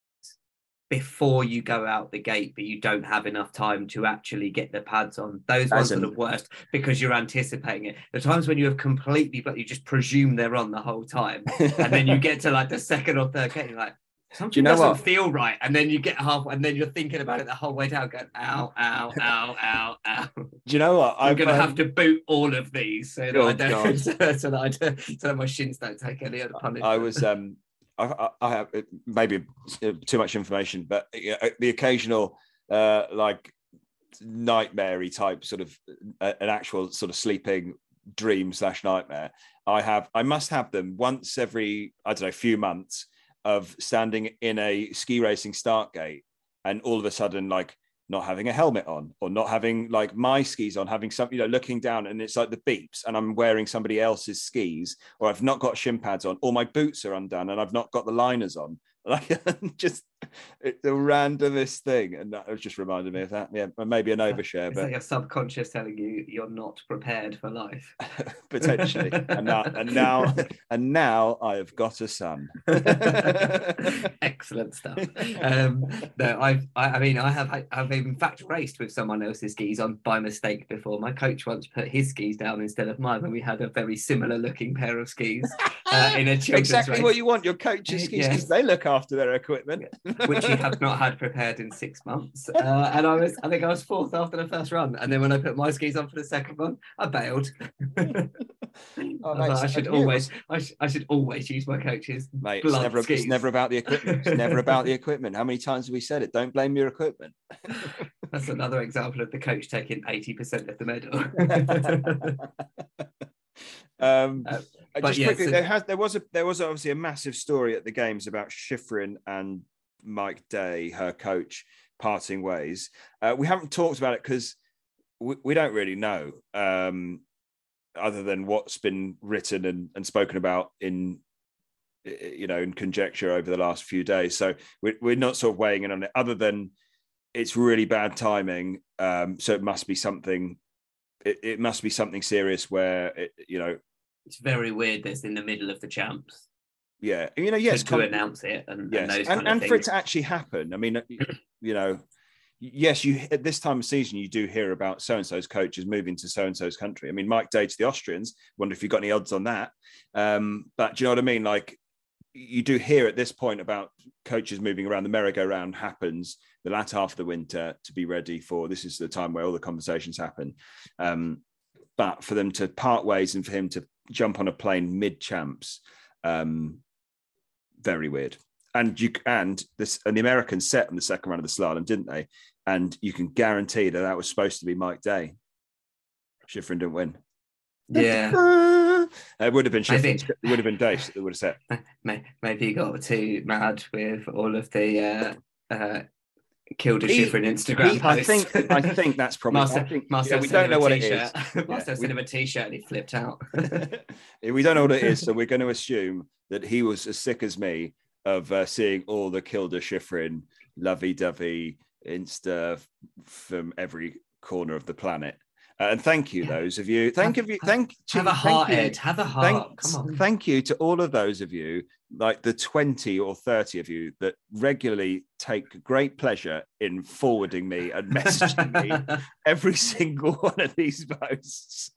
before you go out the gate, but you don't have enough time to actually get the pads on. Those ones are the worst because you're anticipating it. The times when you have completely, but you just presume they're on the whole time, and then you get to like the second or third gate, you're like. Something know doesn't what? feel right, and then you get half, and then you're thinking about it the whole way down, going, "Ow, [laughs] ow, ow, ow, ow." Do you know what? I'm going to um, have to boot all of these so that Oh, I don't, [laughs] so, that I don't, so that my shins don't take any other punishment. I was um I, I, I have maybe too much information, but uh, the occasional uh like nightmare type sort of uh, an actual sort of sleeping dream slash nightmare. I have I must have them once every I don't know few months of standing in a ski racing start gate and all of a sudden like not having a helmet on or not having like my skis on having something, you know looking down and it's like the beeps and i'm wearing somebody else's skis or i've not got shin pads on or my boots are undone and i've not got the liners on. [laughs] Like [laughs] just it's the randomest thing and that was just reminded me of that yeah maybe an overshare it's but like your subconscious telling you you're not prepared for life. [laughs] potentially and now and now [laughs] and now i have got a son [laughs] Excellent stuff. Um, no, I've, I, I mean, I have, I've in fact raced with someone else's skis on by mistake before. My coach once put his skis down instead of mine, and we had a very similar looking pair of skis uh, in a children's exactly race. what you want your coach's skis because they look after their equipment which he had not had prepared in six months. Uh, and I was, I think I was fourth after the first run. And then when I put my skis on for the second one, I bailed. [laughs] Oh, I, thought mate, I should I knew always, I, sh- I should always use my coaches. Mate, it's Blunt never, it's never about the equipment. It's never about the equipment. How many times have we said it? Don't blame your equipment. [laughs] That's another example of the coach taking eighty percent of the medal. [laughs] um, Uh, uh, but just yeah, quickly, so- there has there was a there was obviously a massive story at the games about Shiffrin and Mike Day, her coach, parting ways. Uh, we haven't talked about it because we, we don't really know, um, other than what's been written and, and spoken about in you know in conjecture over the last few days. So we're, we're not sort of weighing in on it, other than it's really bad timing. Um, so it must be something. It, it must be something serious where it, you know it's very weird. That's in the middle of the champs. Yeah you know yes to, to announce it and, yes and those and, and for it to actually happen i mean [clears throat] you know yes you at this time of season you do hear about so and so's coaches moving to so and so's country. I mean mike day to the austrians wonder if you've got any odds on that. Um but do you know what i mean? Like you do hear at this point about coaches moving around. The merry-go-round happens the latter half of the winter to be ready for this is the time where all the conversations happen. Um but for them to part ways and for him to jump on a plane mid champs, um, very weird. And you and this and the Americans set on the second round of the slalom, didn't they? And you can guarantee that that was supposed to be Mike Day. Shiffrin didn't win. Yeah, [laughs] it would have been Maybe. Shiffrin. It would have been Day that would have set. [laughs] Maybe he got too mad with all of the uh, uh, killed a He- Shiffrin Instagram He- I think I think that's probably. Marcel, I think, Marcel yeah, we don't know what it is. t-shirt. [laughs] Marcel Yeah, sent him a t-shirt and he flipped out. [laughs] we don't know what it is, so we're going to assume that he was as sick as me of uh, seeing all the Kilde Shiffrin lovey-dovey Insta f- from every corner of the planet. Uh, and thank you, Yeah. those of you. Thank Have- you. Thank Have a thank heart, you. Have a heart. Thank, Come on. thank you to all of those of you, like the 20 or 30 of you that regularly take great pleasure in forwarding me and [laughs] messaging me every [laughs] single one of these posts.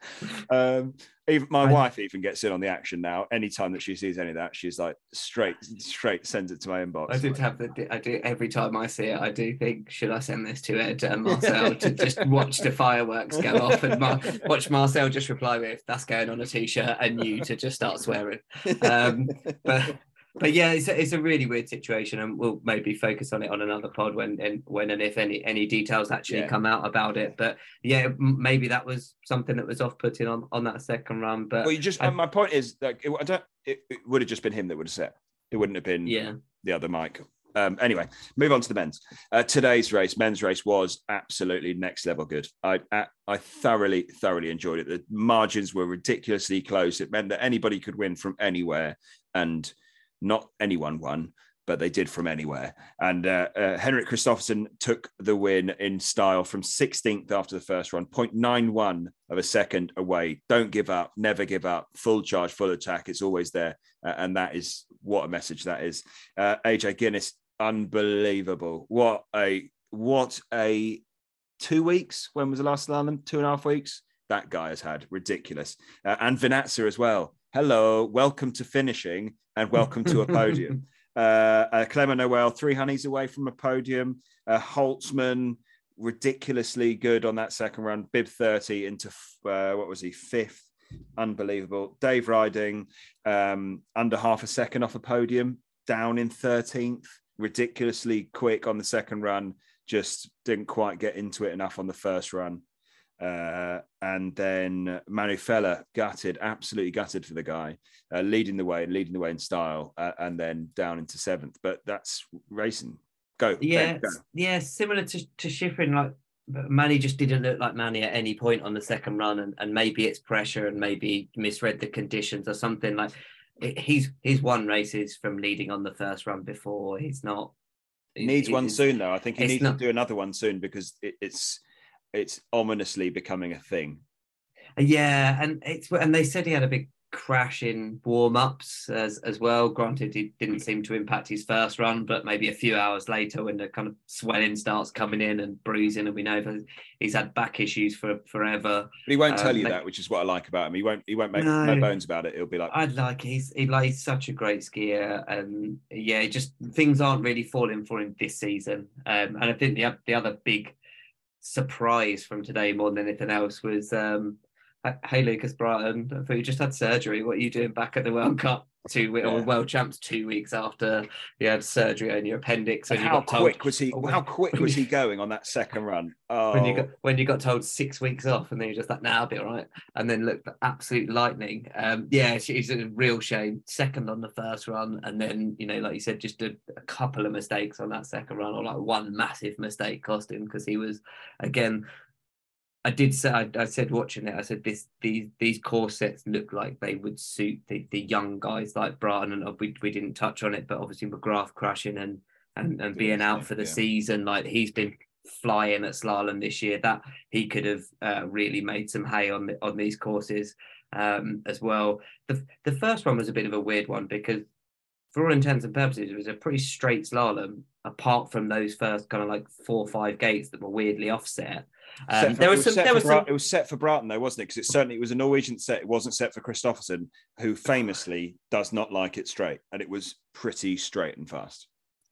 Um, even my I- wife even gets in on the action now. Anytime that she sees any of that, she's like straight, straight sends it to my inbox. I did have the. I do every time I see it. I do think, should I send this to Ed and Marcel to [laughs] just watch the fireworks go off and Mar- watch Marcel just reply with, "That's going on a t-shirt," and you to just start swearing. Um, but but yeah, it's a, it's a really weird situation, and we'll maybe focus on it on another pod when and when and if any any details actually Yeah. come out about it. But yeah, maybe that was something that was off putting on on that second run. But well, you just. I- my point is that it, I don't. It, it would have just been him that would have set. It wouldn't have been yeah, the other Mike. Um, anyway, move on to the men's. Uh, today's race, men's race, was absolutely next level good. I, I I thoroughly thoroughly enjoyed it. The margins were ridiculously close. It meant that anybody could win from anywhere, and not anyone won, but they did from anywhere. And uh, uh, Henrik Kristoffersen took the win in style from 16th after the first run, 0.91 of a second away. Don't give up, never give up, full charge, full attack. It's always there. Uh, and that is what a message that is. Uh, AJ Ginnis, unbelievable. What a, what a two weeks. When was the last slalom? Two and a half weeks. That guy has had ridiculous. Uh, and Vinatzer as well. Hello, welcome to finishing and welcome to a podium. [laughs] Uh, uh, Clement Noel, three honeys away from a podium. Uh, Holzmann, ridiculously good on that second run. Bib 30 into, uh, what was he, fifth? Unbelievable. Dave Ryding, um, under half a second off a podium, down in 13th. Ridiculously quick on the second run. Just didn't quite get into it enough on the first run. Uh, and then Manu Feller gutted, absolutely gutted for the guy, uh, leading the way and leading the way in style, uh, and then down into seventh. But that's racing. Go. yeah, Ben, go. yeah. Similar to to Shiffrin, like Manny just didn't look like Manny at any point on the second run, and, and maybe it's pressure, and maybe misread the conditions or something. Like it, he's he's won races from leading on the first run before. He's not. He needs one soon, though. I think he needs not- to do another one soon because it, it's it's ominously becoming a thing. Yeah, and it's and they said he had a big crash in warm ups as as well. Granted, it didn't seem to impact his first run, but maybe a few hours later, when the kind of swelling starts coming in and bruising, and we know he's had back issues for forever. But he won't tell Um, you like- that, which is what I like about him. He won't. He won't make no, No. bones about it. He'll be like, I'd like he's he like he's such a great skier, and yeah, just things aren't really falling for him this season. Um, and I think the the other big surprise from today, more than anything else, was um, hey Lucas Braathen, I thought you just had surgery. What are you doing back at the World Cup? Two or Yeah. World Champs two weeks after you had surgery on your appendix. And how got told- quick was he? Oh, How quick was he [laughs] going on that second run? Oh, when you got when you got told six weeks off, and then you're just like, "Nah, I'll be all right." And then look, absolute lightning. Um, yeah, it's, it's a real shame. Second on the first run, and then you know, like you said, just a, a couple of mistakes on that second run, or like one massive mistake cost him because he was again. I did say I, I said watching it. I said this these these core sets look like they would suit the, the young guys like Braathen and we we didn't touch on it, but obviously McGrath crashing and and and being out for the Yeah. season. Like he's been flying at slalom this year. That he could have uh, really made some hay on the, on these courses um, as well. The the first one was a bit of a weird one because for all intents and purposes, it was a pretty straight slalom, apart from those first kind of like four or five gates that were weirdly offset. Set Um, for- there it was some. set There was Bra- some. It was set for Braathen, though, wasn't it? Because it certainly it was a Norwegian set. It wasn't set for Kristoffersen, who famously does not like it straight, and it was pretty straight and fast.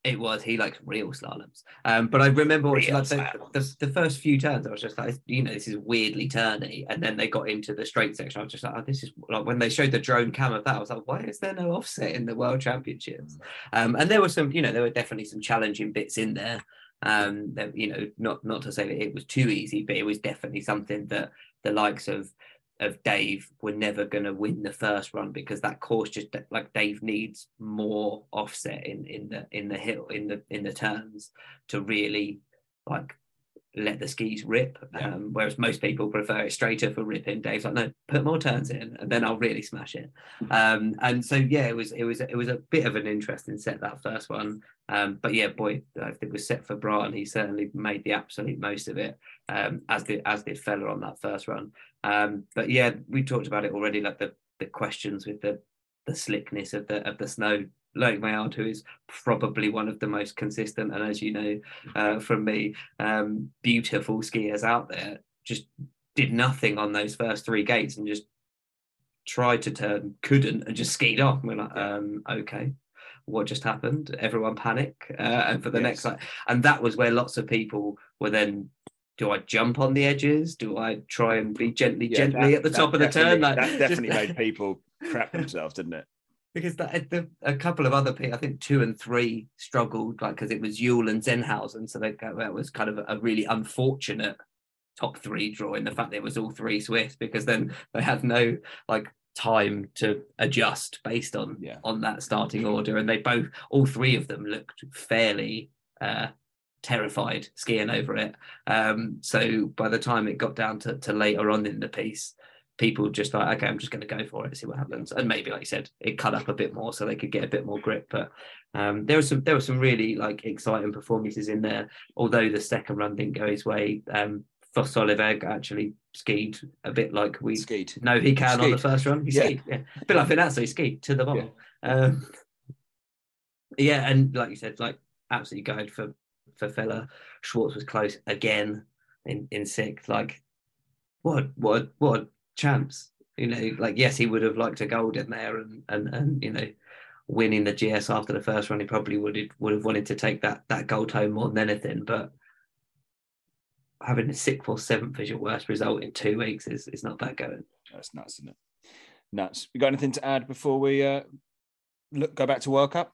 It was. He likes real slaloms. Um, but I remember watching like the, the, the, first few turns, I was just like, you know, this is weirdly turny. And then they got into the straight section. I was just like, oh, this is like when they showed the drone cam of that, I was like, why is there no offset in the World Championships? Um, and there were some, you know, there were definitely some challenging bits in there. Um, that, you know, not not to say that it was too easy, but it was definitely something that the likes of of Dave were never going to win the first run because that course just like Dave needs more offset in in the in the hill in the in the turns to really like let the skis rip. Yeah. Um, whereas most people prefer it straighter for ripping. Dave's like, no, put more turns in, and then I'll really smash it. Um, and so yeah, it was it was it was a bit of an interesting set that first one. Um, but yeah, boy, I think it was set for Braathen. He certainly made the absolute most of it, um, as did as did Feller on that first run. Um, but yeah, we talked about it already, like the the questions with the the slickness of the of the snow. Meillard, who is probably one of the most consistent and, as you know uh, from me, um, beautiful skiers out there, just did nothing on those first three gates and just tried to turn, couldn't, and just skied off. And we're like, um, okay, what just happened? Everyone panic, uh, and for the yes. next, like, and that was where lots of people were then do I jump on the edges? Do I try and be gently, yeah, gently that, at the top of the turn? Like, that [laughs] definitely made people crap themselves, didn't it? Because that, the, a couple of other people, I think two and three struggled, like because it was Yule and Zenhäusern, so they, that was kind of a really unfortunate top three draw in the fact that it was all three Swiss because then they had no like time to adjust based on yeah. on that starting order, and they both all three of them looked fairly uh, terrified skiing over it. Um, so by the time it got down to, to later on in the piece, people just like, okay, I'm just going to go for it, see what happens. And maybe, like you said, it cut up a bit more so they could get a bit more grip. But um, there was some there were some really like exciting performances in there. Although the second run didn't go his way, um, Foss actually skied a bit like we skied. No, he can skied. on the first run. He yeah. skied, yeah, a bit like Vinatzer, he skied to the bottom. Yeah. Um, yeah, and like you said, like absolutely going for for Feller. Schwarz was close again in, in sixth. Like, what, what, what champs? You know, like yes, he would have liked a gold in there, and and and you know, winning the GS after the first run, he probably would have, would have wanted to take that that gold home more than anything. But having a sixth or seventh as your worst result in two weeks is is not that going. That's nuts, isn't it? Nuts. You got anything to add before we uh, look go back to World Cup?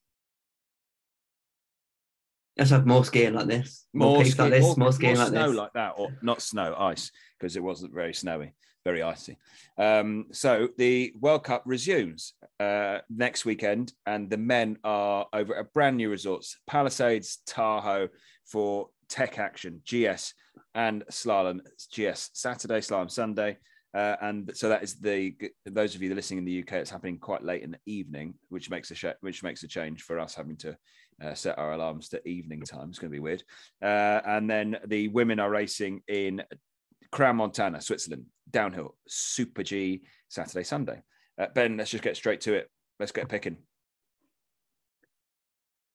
Let's have more skiing like this. More, more ski, like this. More, more skiing more like snow this. like that, or not snow, ice, because it wasn't very snowy, very icy. Um, so the World Cup resumes uh, next weekend, and the men are over at brand new resorts, Palisades, Tahoe, for Tech Action, GS, and Slalom. GS Saturday, Slalom Sunday. Uh, and so that is the those of you that are listening in the UK. It's happening quite late in the evening, which makes a sh- which makes a change for us having to uh, set our alarms to evening time. It's going to be weird. Uh, and then the women are racing in Crans-Montana, Switzerland, downhill, Super G, Saturday, Sunday. Uh, ben, let's just get straight to it. Let's get picking.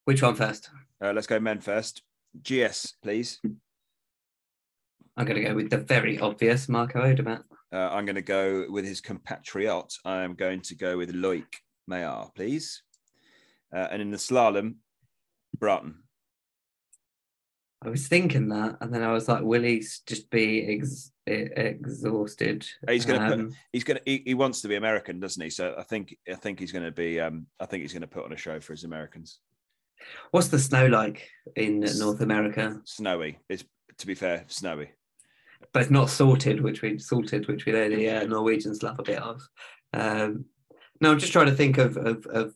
Which one first? Uh, let's go men first. GS, please. I'm going to go with the very obvious Marco Odermatt. Uh, I'm going to go with his compatriot. I'm going to go with Loic Meillard, please. Uh, and in the slalom, Braathen. I was thinking that, and then I was like, "Will he just be ex- exhausted?" He's to um, put. He's to. He, he, wants to be American, doesn't he? So I think. I think he's going to be. Um, I think he's to put on a show for his Americans. What's the snow like in North America? Snowy. It's to be fair, snowy. But it's not salted, which we salted, which we know the uh, Norwegians love a bit of. Um, no, I'm just trying to think of, of, of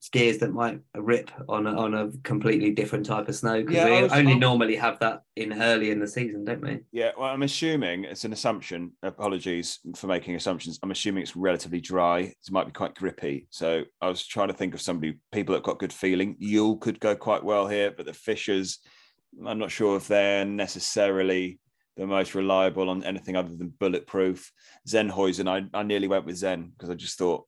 skiers that might rip on a, on a completely different type of snow because yeah, we was, only I'm, normally have that in early in the season, don't we? Yeah, well, I'm assuming it's an assumption. Apologies for making assumptions. I'm assuming it's relatively dry. It might be quite grippy. So I was trying to think of somebody, people that got good feeling. Yule could go quite well here, but the Fishers, I'm not sure if they're necessarily the most reliable on anything other than bulletproof. Zenhäusern, I, I nearly went with Zen because I just thought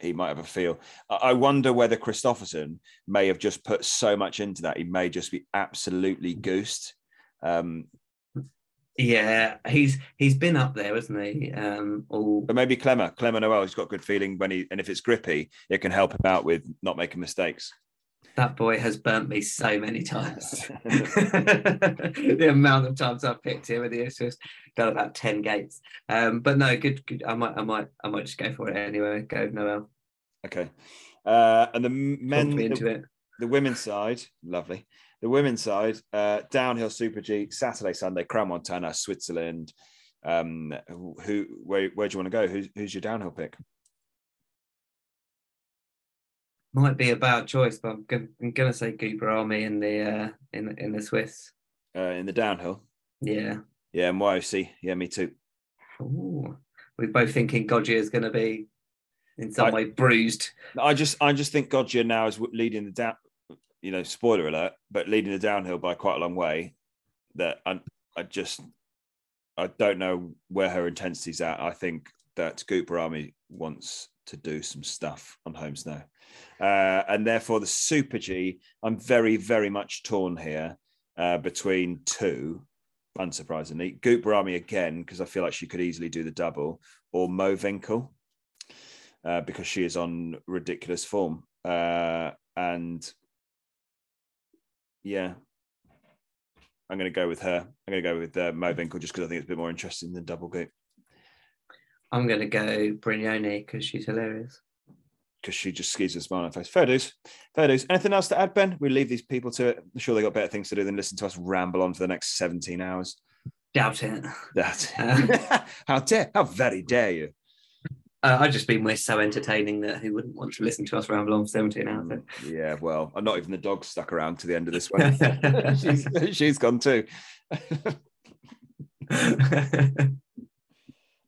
he might have a feel. I wonder whether Kristoffersen may have just put so much into that he may just be absolutely goosed. Um, yeah, he's he's been up there, hasn't he? Um, all... But maybe Clement, Clement Noel, he's got good feeling when he and if it's grippy, it can help him out with not making mistakes. That boy has burnt me so many times. [laughs] [laughs] the amount of times I've picked him and he's just done about 10 gates. Um, but no, good, good. I might, I might, I might just go for it anyway. Go Noel. Okay. Uh, and the men into the, it. the women's side, lovely. The women's side, uh, downhill super G, Saturday, Sunday, Crans-Montana, Switzerland. Um, who, where, where do you want to go? Who's, who's your downhill pick? Might be a bad choice, but I'm gonna, I'm gonna say Gut-Behrami in the uh, in in the Swiss. Uh, in the downhill. Yeah. Yeah, and YOC. Yeah, me too. Ooh. We're both thinking Goggia is going to be in some I- way bruised. I just, I just think Goggia now is leading the down. You know, spoiler alert, but leading the downhill by quite a long way. That I, I just, I don't know where her intensity's at. I think that Gut-Behrami wants to do some stuff on home snow, uh, and therefore the Super G. I'm very, very much torn here uh, between two. Unsurprisingly, Gut-Behrami again because I feel like she could easily do the double, or Mowinckel uh, because she is on ridiculous form. Uh, and yeah, I'm going to go with her. I'm going to go with uh, Mowinckel just because I think it's a bit more interesting than double goop I'm going to go Brignone because she's hilarious. Because she just skis a smile on her face. Fair dues. Fair dues. Anything else to add, Ben? We leave these people to it. I'm sure they got better things to do than listen to us ramble on for the next 17 hours. Doubt it. Doubt That [laughs] how dare how very dare you? Uh, I've just been we're so entertaining that who wouldn't want to listen to us ramble on for 17 hours? Yeah, well, not even the dog stuck around to the end of this one. [laughs] [laughs] she's, she's gone too.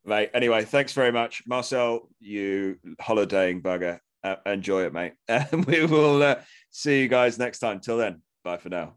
Mate. Anyway, thanks very much, Marcel. You holidaying bugger. Uh, enjoy it, mate. [laughs] And we will uh, see you guys next time. Till then, bye for now.